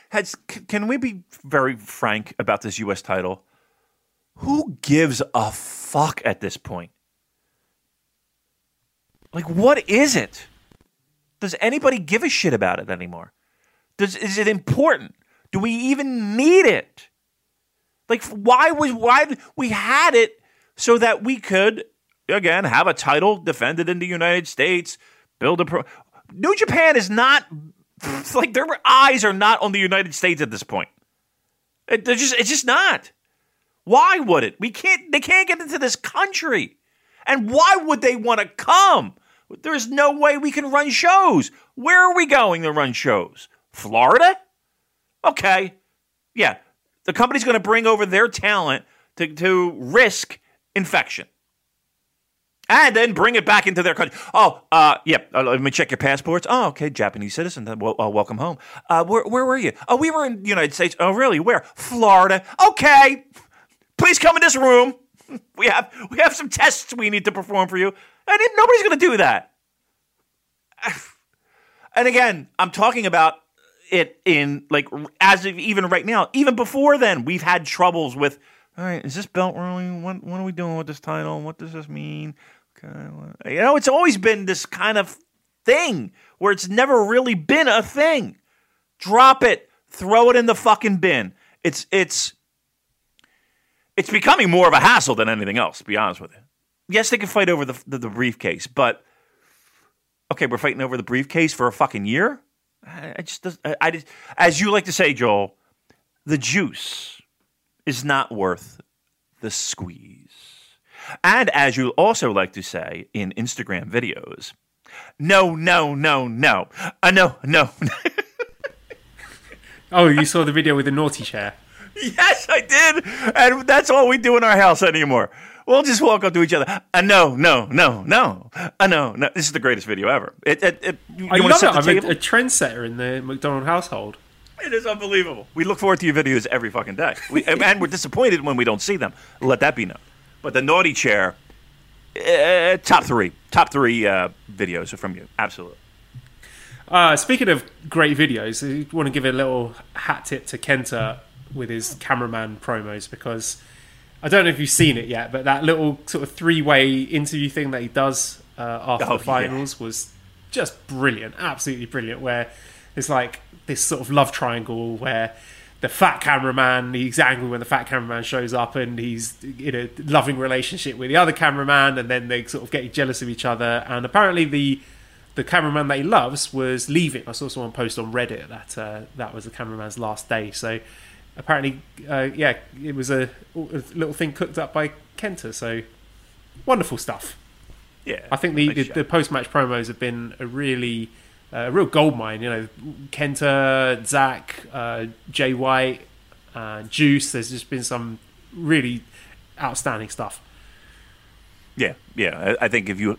Has, can we be very frank about this U.S. title? Who gives a fuck at this point? Like, what is it? Does anybody give a shit about it anymore? Does is it important? Do we even need it? Like why was why we had it so that we could again have a title defended in the United States, build a pro New Japan is not [LAUGHS] like their eyes are not on the United States at this point. It, they're just it's just not. Why would it? We can't they can't get into this country. And why would they want to come? There's no way we can run shows. Where are we going to run shows? Florida? Okay. Yeah. The company's going to bring over their talent to, to risk infection and then bring it back into their country. Oh, uh. Yeah, uh, let me check your passports. Oh, okay, Japanese citizen. Well, uh, welcome home. Uh, where, where were you? Oh, we were in the United States. Oh, really? Where? Florida. Okay. Please come in this room. [LAUGHS] We have we have some tests we need to perform for you. And nobody's going to do that. And again, I'm talking about it in like as of even right now. Even before then, we've had troubles with. All right, is this belt really? What, what are we doing with this title? What does this mean? Okay, you know, it's always been this kind of thing where it's never really been a thing. Drop it, throw it in the fucking bin. It's it's it's becoming more of a hassle than anything else. To be honest with you, yes, they can fight over the, the, the briefcase, but okay, we're fighting over the briefcase for a fucking year. I just, I, I just, as you like to say, Joel, the juice is not worth the squeeze. And as you also like to say in Instagram videos, no, no, no, no, uh, no, no. [LAUGHS] oh, you saw the video with the naughty chair? Yes, I did. And that's all we do in our house anymore. We'll just walk up to each other. Uh, no, no, no, no. Uh, no, no. This is the greatest video ever. It, it, it, you I love it. I'm a, a trendsetter in the McDonald household. It is unbelievable. We look forward to your videos every fucking day. We, and we're disappointed when we don't see them. Let that be known. But the naughty chair, uh, top three, top three uh, videos are from you. Absolutely. Uh, speaking of great videos, I want to give a little hat tip to Kenta with his cameraman promos because I don't know if you've seen it yet, but that little sort of three-way interview thing that he does uh, after oh, the finals yeah. was just brilliant, absolutely brilliant. Where it's like this sort of love triangle where the fat cameraman he's angry when the fat cameraman shows up and he's in a loving relationship with the other cameraman and then they sort of get jealous of each other and apparently the the cameraman that he loves was leaving i saw someone post on reddit that uh, that was the cameraman's last day so apparently, uh, yeah, it was a, a, little thing cooked up by Kenta. So wonderful stuff. Yeah, I think the, the, the post match promos have been a really uh, a real gold mine. You know, Kenta, Zack, uh, Jay White, uh, Juice. There's just been some really outstanding stuff. Yeah, yeah. I, I think if you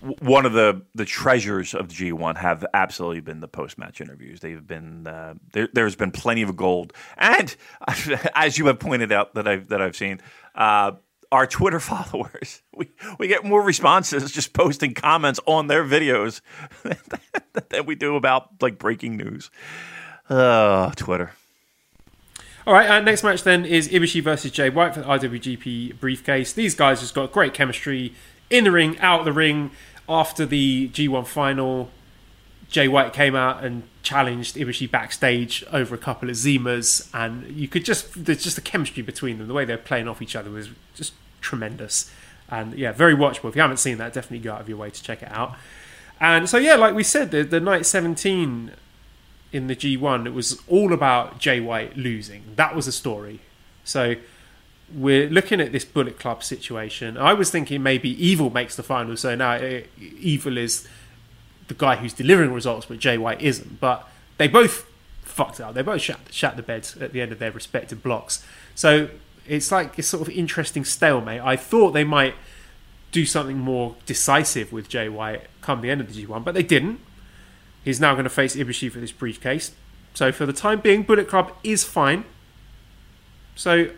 one of the the treasures of G1 have absolutely been the post match interviews. They've been uh, there, has been plenty of gold, and [LAUGHS] as you have pointed out that I've that I've seen. Uh, our Twitter [LAUGHS] followers, we, we get more responses just posting comments on their videos [LAUGHS] than we do about like breaking news. Uh, Twitter. All right, uh, next match then is Ibushi versus Jay White for the IWGP briefcase. These guys just got great chemistry in the ring, out of the ring after the G1 final, Jay White came out and challenged Ibushi backstage over a couple of Zimas, and you could just there's just the chemistry between them. The way they're playing off each other was just tremendous, and yeah, very watchable. If you haven't seen that, definitely go out of your way to check it out. And so yeah, like we said, the, the night 17 in the G1, it was all about Jay White losing. That was the story. So we're looking at this Bullet Club situation. I was thinking maybe Evil makes the final, so now uh, Evil is the guy who's delivering results, but Jay White isn't. But they both fucked up. They both shat the beds at the end of their respective blocks. So it's like a sort of interesting stalemate. I thought they might do something more decisive with Jay White come the end of the G1, but they didn't. He's now going to face Ibushi for this briefcase. So for the time being, Bullet Club is fine. So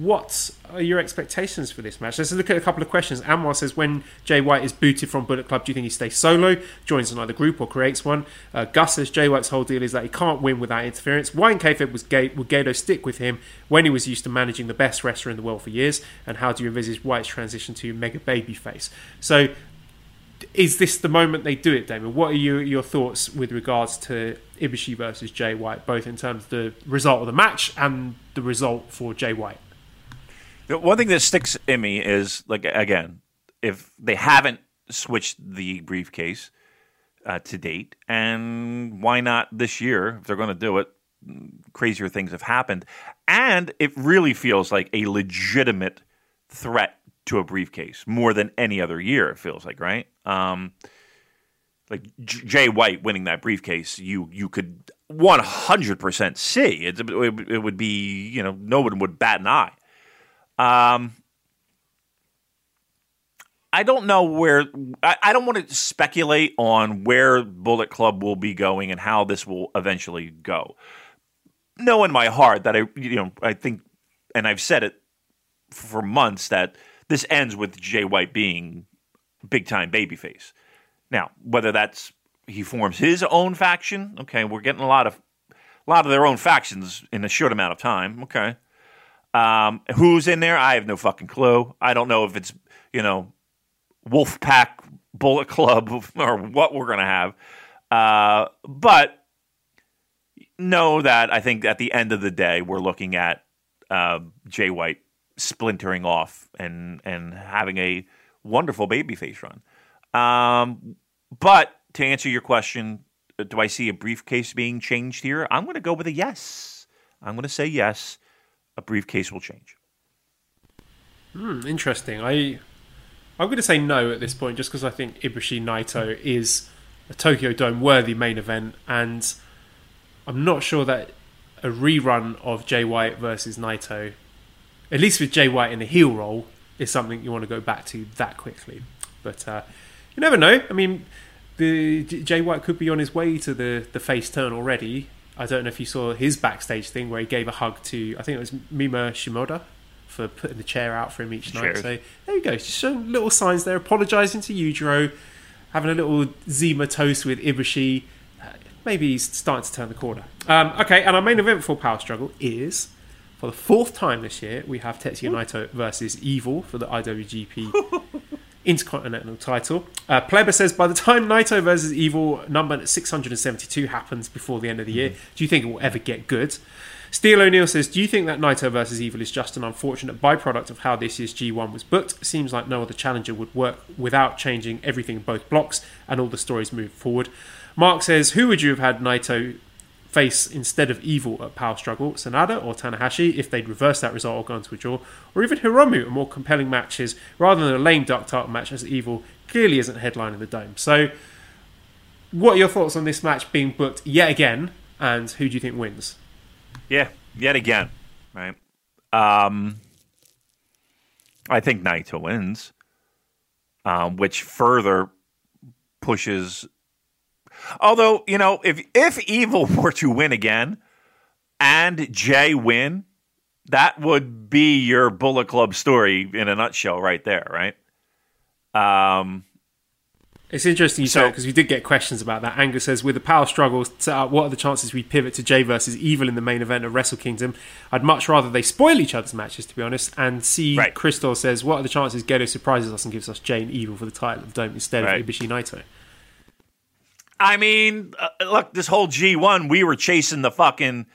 what are your expectations for this match? Let's look at a couple of questions. Anwar says, when Jay White is booted from Bullet Club, do you think he stays solo, joins another group, or creates one? Uh, Gus says, Jay White's whole deal is that he can't win without interference. Why in kayfabe was would Gedo stick with him when he was used to managing the best wrestler in the world for years? And how do you envisage White's transition to mega babyface? So, is this the moment they do it, Damon? What are your thoughts with regards to Ibushi versus Jay White, both in terms of the result of the match and the result for Jay White? One thing that sticks in me is like again, if they haven't switched the briefcase uh, to date, and why not this year if they're going to do it? Crazier things have happened, and it really feels like a legitimate threat to a briefcase more than any other year. It feels like right. Um, like Jay White winning that briefcase, you you could one hundred percent see it, it. It would be you know no one would bat an eye. Um, I don't know where. I, I don't want to speculate on where Bullet Club will be going and how this will eventually go. Know in my heart that I, you know, I think, and I've said it for months that this ends with Jay White being big time babyface. Now, whether that's he forms his own faction, okay, we're getting a lot of a lot of their own factions in a short amount of time, okay. Um, who's in there? I have no fucking clue. I don't know if it's you know Wolfpack Bullet Club [LAUGHS] or what we're gonna have, uh, but know that I think at the end of the day we're looking at uh, Jay White splintering off and and having a wonderful babyface run. Um, but to answer your question, do I see a briefcase being changed here? I'm going to go with a yes. I'm going to say yes. A briefcase will change. Hmm, interesting. I I'm going to say no at this point, just because I think Ibushi Naito is a Tokyo Dome worthy main event, and I'm not sure that a rerun of Jay White versus Naito, at least with Jay White in the heel role, is something you want to go back to that quickly. But uh, you never know. I mean, the Jay White could be on his way to the the face turn already. I don't know if you saw his backstage thing where he gave a hug to I think it was Mima Shimoda for putting the chair out for him each night. So there you go, just showing little signs there, apologising to Yujiro, having a little Zima toast with Ibushi. Uh, maybe he's starting to turn the corner. Um, okay, and our main event for Power Struggle is for the fourth time this year we have Tetsuya Naito versus Evil for the IWGP [LAUGHS] Intercontinental title. Uh, Pleber says by the time Naito versus Evil number 672 happens before the end of the year, do you think it will ever get good? Steel O'Neill says, Do you think that Naito versus Evil is just an unfortunate byproduct of how this year's G1 was booked? Seems like no other challenger would work without changing everything in both blocks and all the stories move forward. Mark says, Who would you have had Naito face instead of Evil at Power Struggle? Sanada or Tanahashi if they'd reversed that result or gone to a draw? Or even Hiromu in more compelling matches rather than a lame duck title match as Evil clearly isn't headlining the Dome. So, what are your thoughts on this match being booked yet again? And who do you think wins? Yeah, yet again, right? Um, I think Naito wins, um, which further pushes. Although you know, if if Evil [LAUGHS] were to win again, and Jay win, that would be your Bullet Club story in a nutshell, right there, right? Um, It's interesting you say because we did get questions about that. Angus says, with the power struggle set up, what are the chances we pivot to Jay versus Evil in the main event of Wrestle Kingdom? I'd much rather they spoil each other's matches, to be honest. And C. Right. Crystal says, what are the chances Gedo surprises us and gives us Jay and Evil for the title of Dome instead Right. of Ibushi Naito? I mean, uh, look, this whole G one, we were chasing the fucking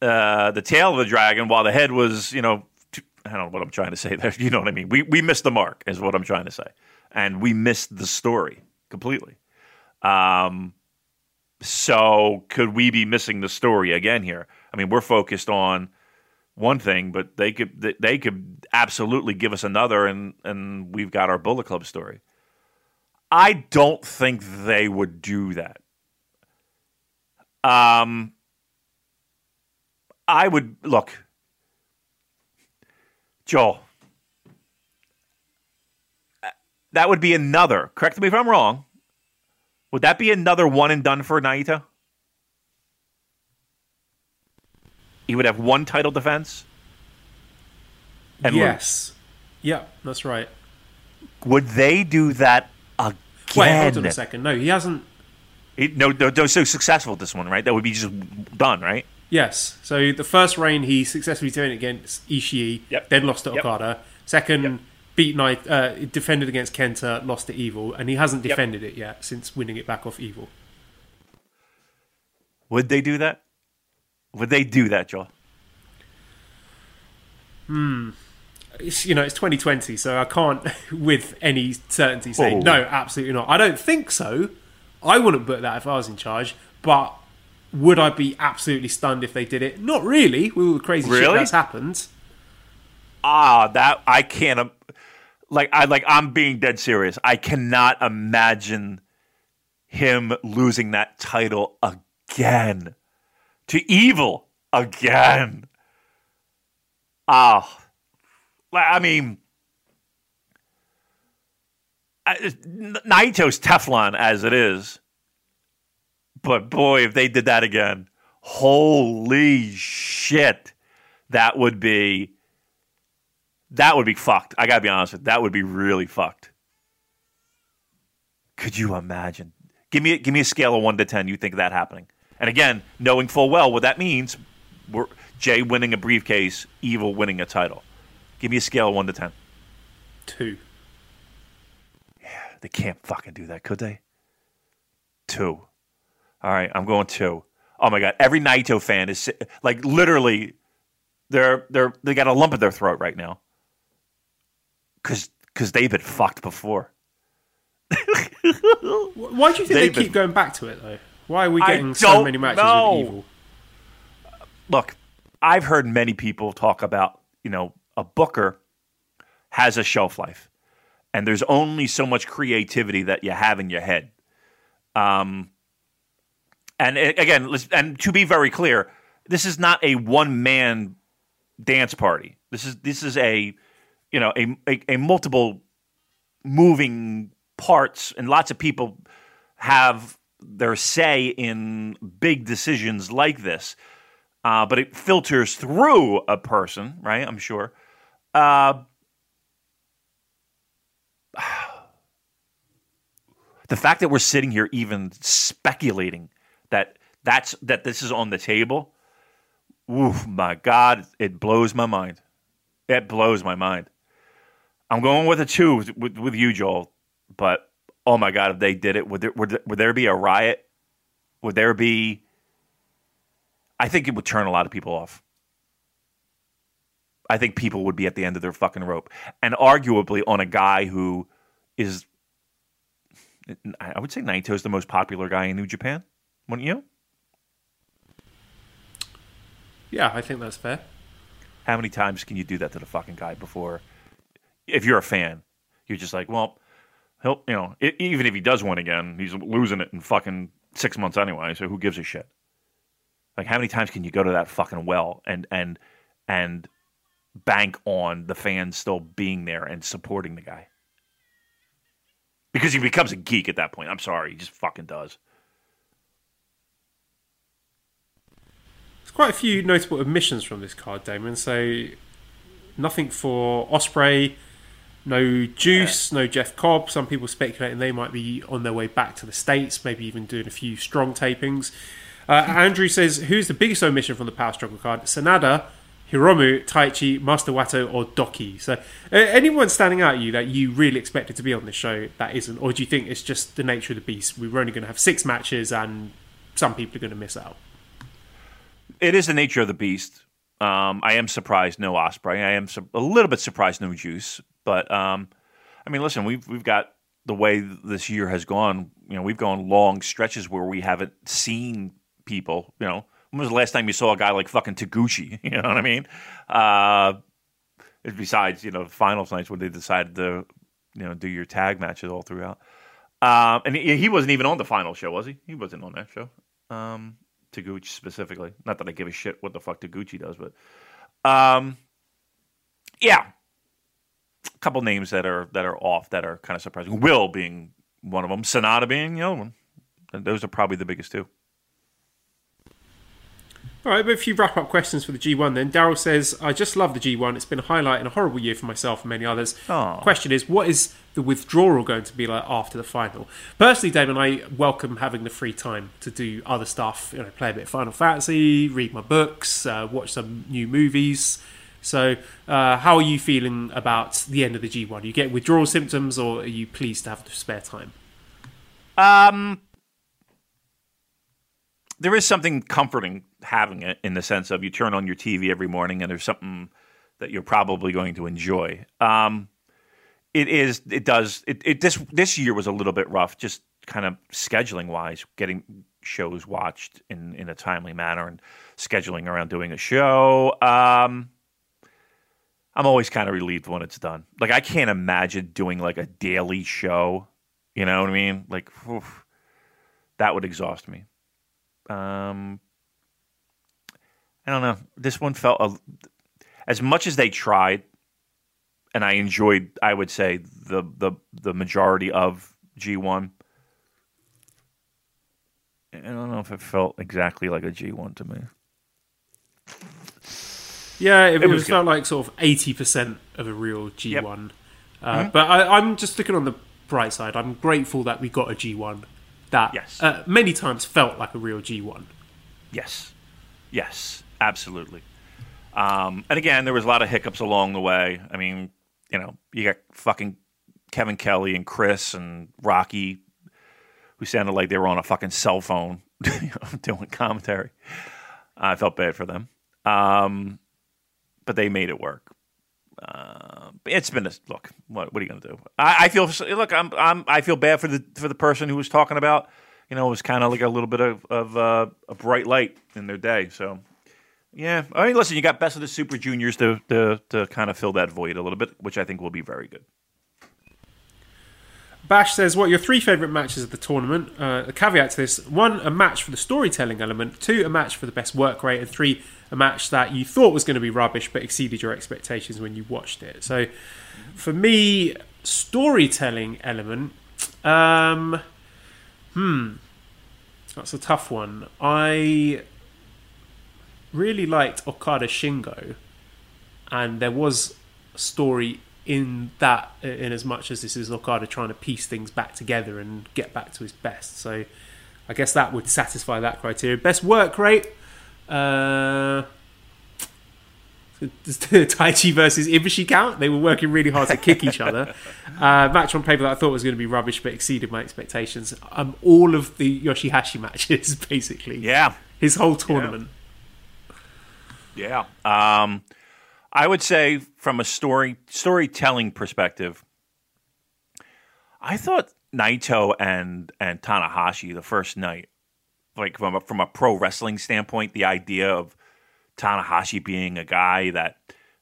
uh, the tail of the dragon while the head was, you know, t- I don't know what I'm trying to say there. [LAUGHS] You know what I mean? We we missed the mark, is what I'm trying to say, and we missed the story completely. Um, so could we be missing the story again here? I mean, we're focused on one thing, but they could they could absolutely give us another, and and we've got our Bullet Club story. I don't think they would do that. Um, I would look, Joel. uh, That would be another. Correct me if I'm wrong. Would that be another one and done for Naito? He would have one title defense. And lose. yes. Yeah, that's right. Would they do that again? Wait, hold on a second. No, he hasn't. He- no, no, no, so successful at this one, right? That would be just done, right? Yes. So the first reign, he successfully defended against Ishii, Yep. then lost to Yep. Okada. Second, beat Knight, uh, defended against Kenta, lost to Evil, and he hasn't Yep. defended it yet since winning it back off Evil. Would they do that? Would they do that, Joel? It's, you know, it's 2020, so I can't, [LAUGHS] with any certainty, say Whoa. no, absolutely not. I don't think so. I wouldn't book that if I was in charge, but would I be absolutely stunned if they did it? Not really. With all the crazy shit that's happened. Ah, that I can't. Like I like. I'm being dead serious. I cannot imagine him losing that title again to Evil again. Ah, Like, I mean, Naito's Teflon as it is, but boy, if they did that again, holy shit, that would be that would be fucked. I gotta be honest with you, that would be really fucked. Could you imagine? Give me give me a scale of one to ten. You think of that happening? And again, knowing full well what that means, Jay winning a briefcase, Evil winning a title. Give me a scale of one to ten. Two. Yeah, They can't fucking do that, could they? Two. All right, I'm going two. Oh my god, every Naito fan is like literally, they're they're they got a lump in their throat right now. Cause cause they've been fucked before. [LAUGHS] Why do you think they David. keep going back to it though? Why are we getting so many matches know. with Evil? Look, I've heard many people talk about you know a booker has a shelf life, and there's only so much creativity that you have in your head. Um, and again, and to be very clear, this is not a one man dance party. This is this is a you know a, a, a multiple moving parts, and lots of people have their say in big decisions like this. Uh, but it filters through a person, right? I'm sure. Uh, [SIGHS] the fact that we're sitting here even speculating that that's that this is on the table, my God, it blows my mind. It blows my mind. I'm going with a two with, with, with you, Joel. But oh my God, if they did it, would there, would there, would there be a riot? Would there be? I think it would turn a lot of people off. I think people would be at the end of their fucking rope, and arguably on a guy who is, I would say Naito is the most popular guy in New Japan. Wouldn't you? Yeah, I think that's fair. How many times can you do that to the fucking guy before? If you're a fan, you're just like, well, he'll, you know, e- even if he does win again, he's losing it in fucking six months anyway. So who gives a shit? Like, how many times can you go to that fucking well and and and bank on the fans still being there and supporting the guy? Because he becomes a geek at that point. I'm sorry, he just fucking does. There's quite a few notable omissions from this card, Damon. So nothing for Ospreay, no Juice, no Jeff Cobb. Some people speculating they might be on their way back to the states, maybe even doing a few strong tapings. Uh, Andrew says, "Who's the biggest omission from the Power Struggle card? Sanada, Hiromu, Taichi, Master Wato, or Douki?" So, uh, anyone standing out at you that you really expected to be on this show that isn't, or do you think it's just the nature of the beast? We're only going to have six matches, and some people are going to miss out. it is the nature of the beast. Um, I am surprised no Ospreay. I am su- a little bit surprised no Juice. But um, I mean, listen, we've we've got the way this year has gone. You know, we've gone long stretches where we haven't seen people. You know, when was the last time you saw a guy like fucking Taguchi? [LAUGHS] You know what I mean? Uh, besides, you know, finals nights when they decided to, you know, do your tag matches all throughout. Um, and he, he wasn't even on the final show, was he? He wasn't on that show. Um, Taguchi specifically. Not that I give a shit what the fuck Taguchi does, but um, yeah, a couple names that are that are off that are kind of surprising. Will being one of them. Sanada being the other one. Those are probably the biggest two. All right, but a few wrap up questions for the G1 then. Daryl says, I just love the G1. It's been a highlight and a horrible year for myself and many others. Aw. Question is, what is the withdrawal going to be like after the final? Personally, Damon, I welcome having the free time to do other stuff, you know, play a bit of Final Fantasy, read my books, uh, watch some new movies. So, uh, how are you feeling about the end of the G1? Are you get withdrawal symptoms or are you pleased to have the spare time? Um, there is something comforting having it in the sense of you turn on your TV every morning and there's something that you're probably going to enjoy. Um, it is. It does. It, it this this year was a little bit rough, just kind of scheduling wise, getting shows watched in in a timely manner and scheduling around doing a show. Um, I'm always kind of relieved when it's done. Like I can't imagine doing like a daily show. You know what I mean? Like oof, that would exhaust me. Um, I don't know. This one felt a, as much as they tried and I enjoyed. I would say the the the majority of G1. I don't know if it felt exactly like a G1 to me. Yeah, it, it, was felt like sort of eighty percent of a real G Yep. one. Uh, But I, I'm just looking on the bright side. I'm grateful that we got a G one that Yes. uh, many times felt like a real G one. Yes, yes, absolutely. Um, and again, there was a lot of hiccups along the way. I mean, you know, you got fucking Kevin Kelly and Chris and Rocky, who sounded like they were on a fucking cell phone [LAUGHS] doing commentary. I felt bad for them, um, but they made it work. Uh, it's been a look. What, what are you going to do? I, I feel look. I'm, I'm I feel bad for the for the person who was talking about. You know, it was kind of like a little bit of, of uh, a bright light in their day. So, yeah. I mean, listen, you got best of the Super Juniors to, to to kind of fill that void a little bit, which I think will be very good. Bash says, "What are your three favorite matches of the tournament?" Uh, a caveat to this: one, a match for the storytelling element; two, a match for the best work rate; and three, a match that you thought was going to be rubbish but exceeded your expectations when you watched it. So, for me, storytelling element. Um, hmm, that's a tough one. I really liked Okada Shingo, and there was a story in that in as much as this is Okada trying to piece things back together and get back to his best. So I guess that would satisfy that criteria. Best work rate. Uh, [LAUGHS] Taichi versus Ibushi count? They were working really hard to kick each other. [LAUGHS] Uh, match on paper that I thought was going to be rubbish, but exceeded my expectations. Um, all of the Yoshihashi matches, [LAUGHS] basically. Yeah, His whole tournament. yeah. Um, I would say from a story storytelling perspective, I thought Naito and and Tanahashi the first night, like from a, from a pro wrestling standpoint, the idea of Tanahashi being a guy that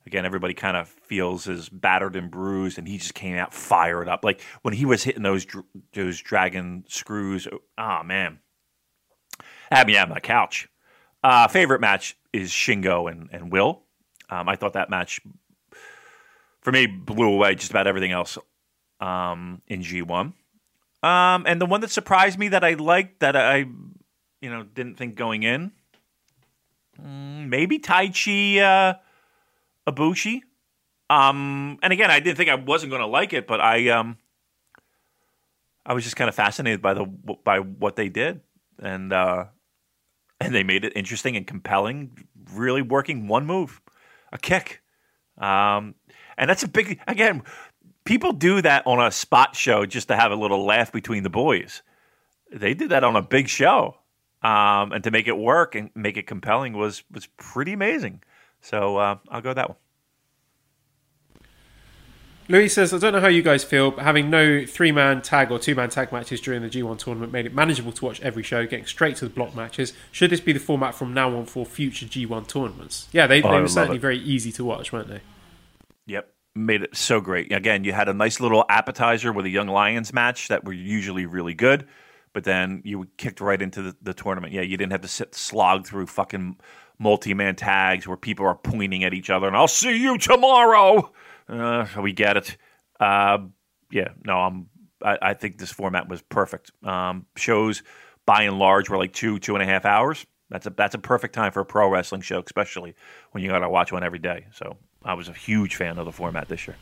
again everybody kind of feels is battered and bruised, and he just came out fired up. Like when he was hitting those those dragon screws, oh man, had me on my couch. Uh, favorite match is Shingo and, and Will. Um, I thought that match, for me, blew away just about everything else um, in G1. Um, and the one that surprised me that I liked, that I, you know, didn't think going in, mm, maybe Taichi uh, Ibushi. Um, and again, I didn't think I wasn't going to like it, but I, um, I was just kind of fascinated by the by what they did, and uh, [LAUGHS] and they made it interesting and compelling. Really working one move, a kick, um, and that's a big again. People do that on a spot show just to have a little laugh between the boys. They did that on a big show, um, and to make it work and make it compelling was was pretty amazing. So uh, I'll go that one. Louis says, I don't know how you guys feel, but having no three man tag or two man tag matches during the G1 tournament made it manageable to watch every show, getting straight to the block matches. Should this be the format from now on for future G1 tournaments? Yeah, they, Oh, they were certainly it. very easy to watch, weren't they? Yep. Made it so great. Again, you had a nice little appetizer with a Young Lions match that were usually really good, but then you kicked right into the, the tournament. Yeah, you didn't have to sit slog through fucking multi man tags where people are pointing at each other and I'll see you tomorrow. Uh, we get it. Uh, yeah, no, I'm. I, I think this format was perfect. Um, shows by and large were like two, two and a half hours. That's a that's a perfect time for a pro wrestling show, especially when you got to watch one every day. So I was a huge fan of the format this year.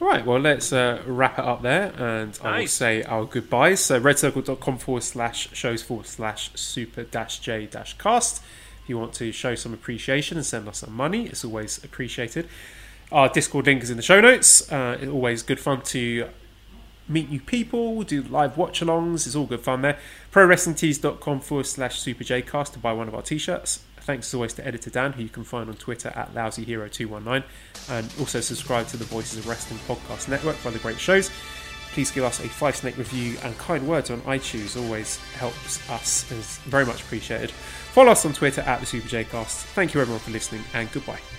All right, well, let's uh, wrap it up there, and I will say our goodbyes. So, redcircle.com forward slash shows forward slash super dash j dash cast. If you want to show some appreciation and send us some money, it's always appreciated. Our Discord link is in the show notes. Uh, it's always good fun to meet new people, do live watch alongs. It's all good fun there. ProWrestlingTees.com forward slash Super Jcast to buy one of our t shirts. Thanks as always to Editor Dan, who you can find on Twitter at LousyHero219, and also subscribe to the Voices of Wrestling podcast network for other great shows. Please give us a five snake review and kind words on iTunes. Always helps us. Is very much appreciated. Follow us on Twitter at the Super Jcast. Thank you everyone for listening, and goodbye.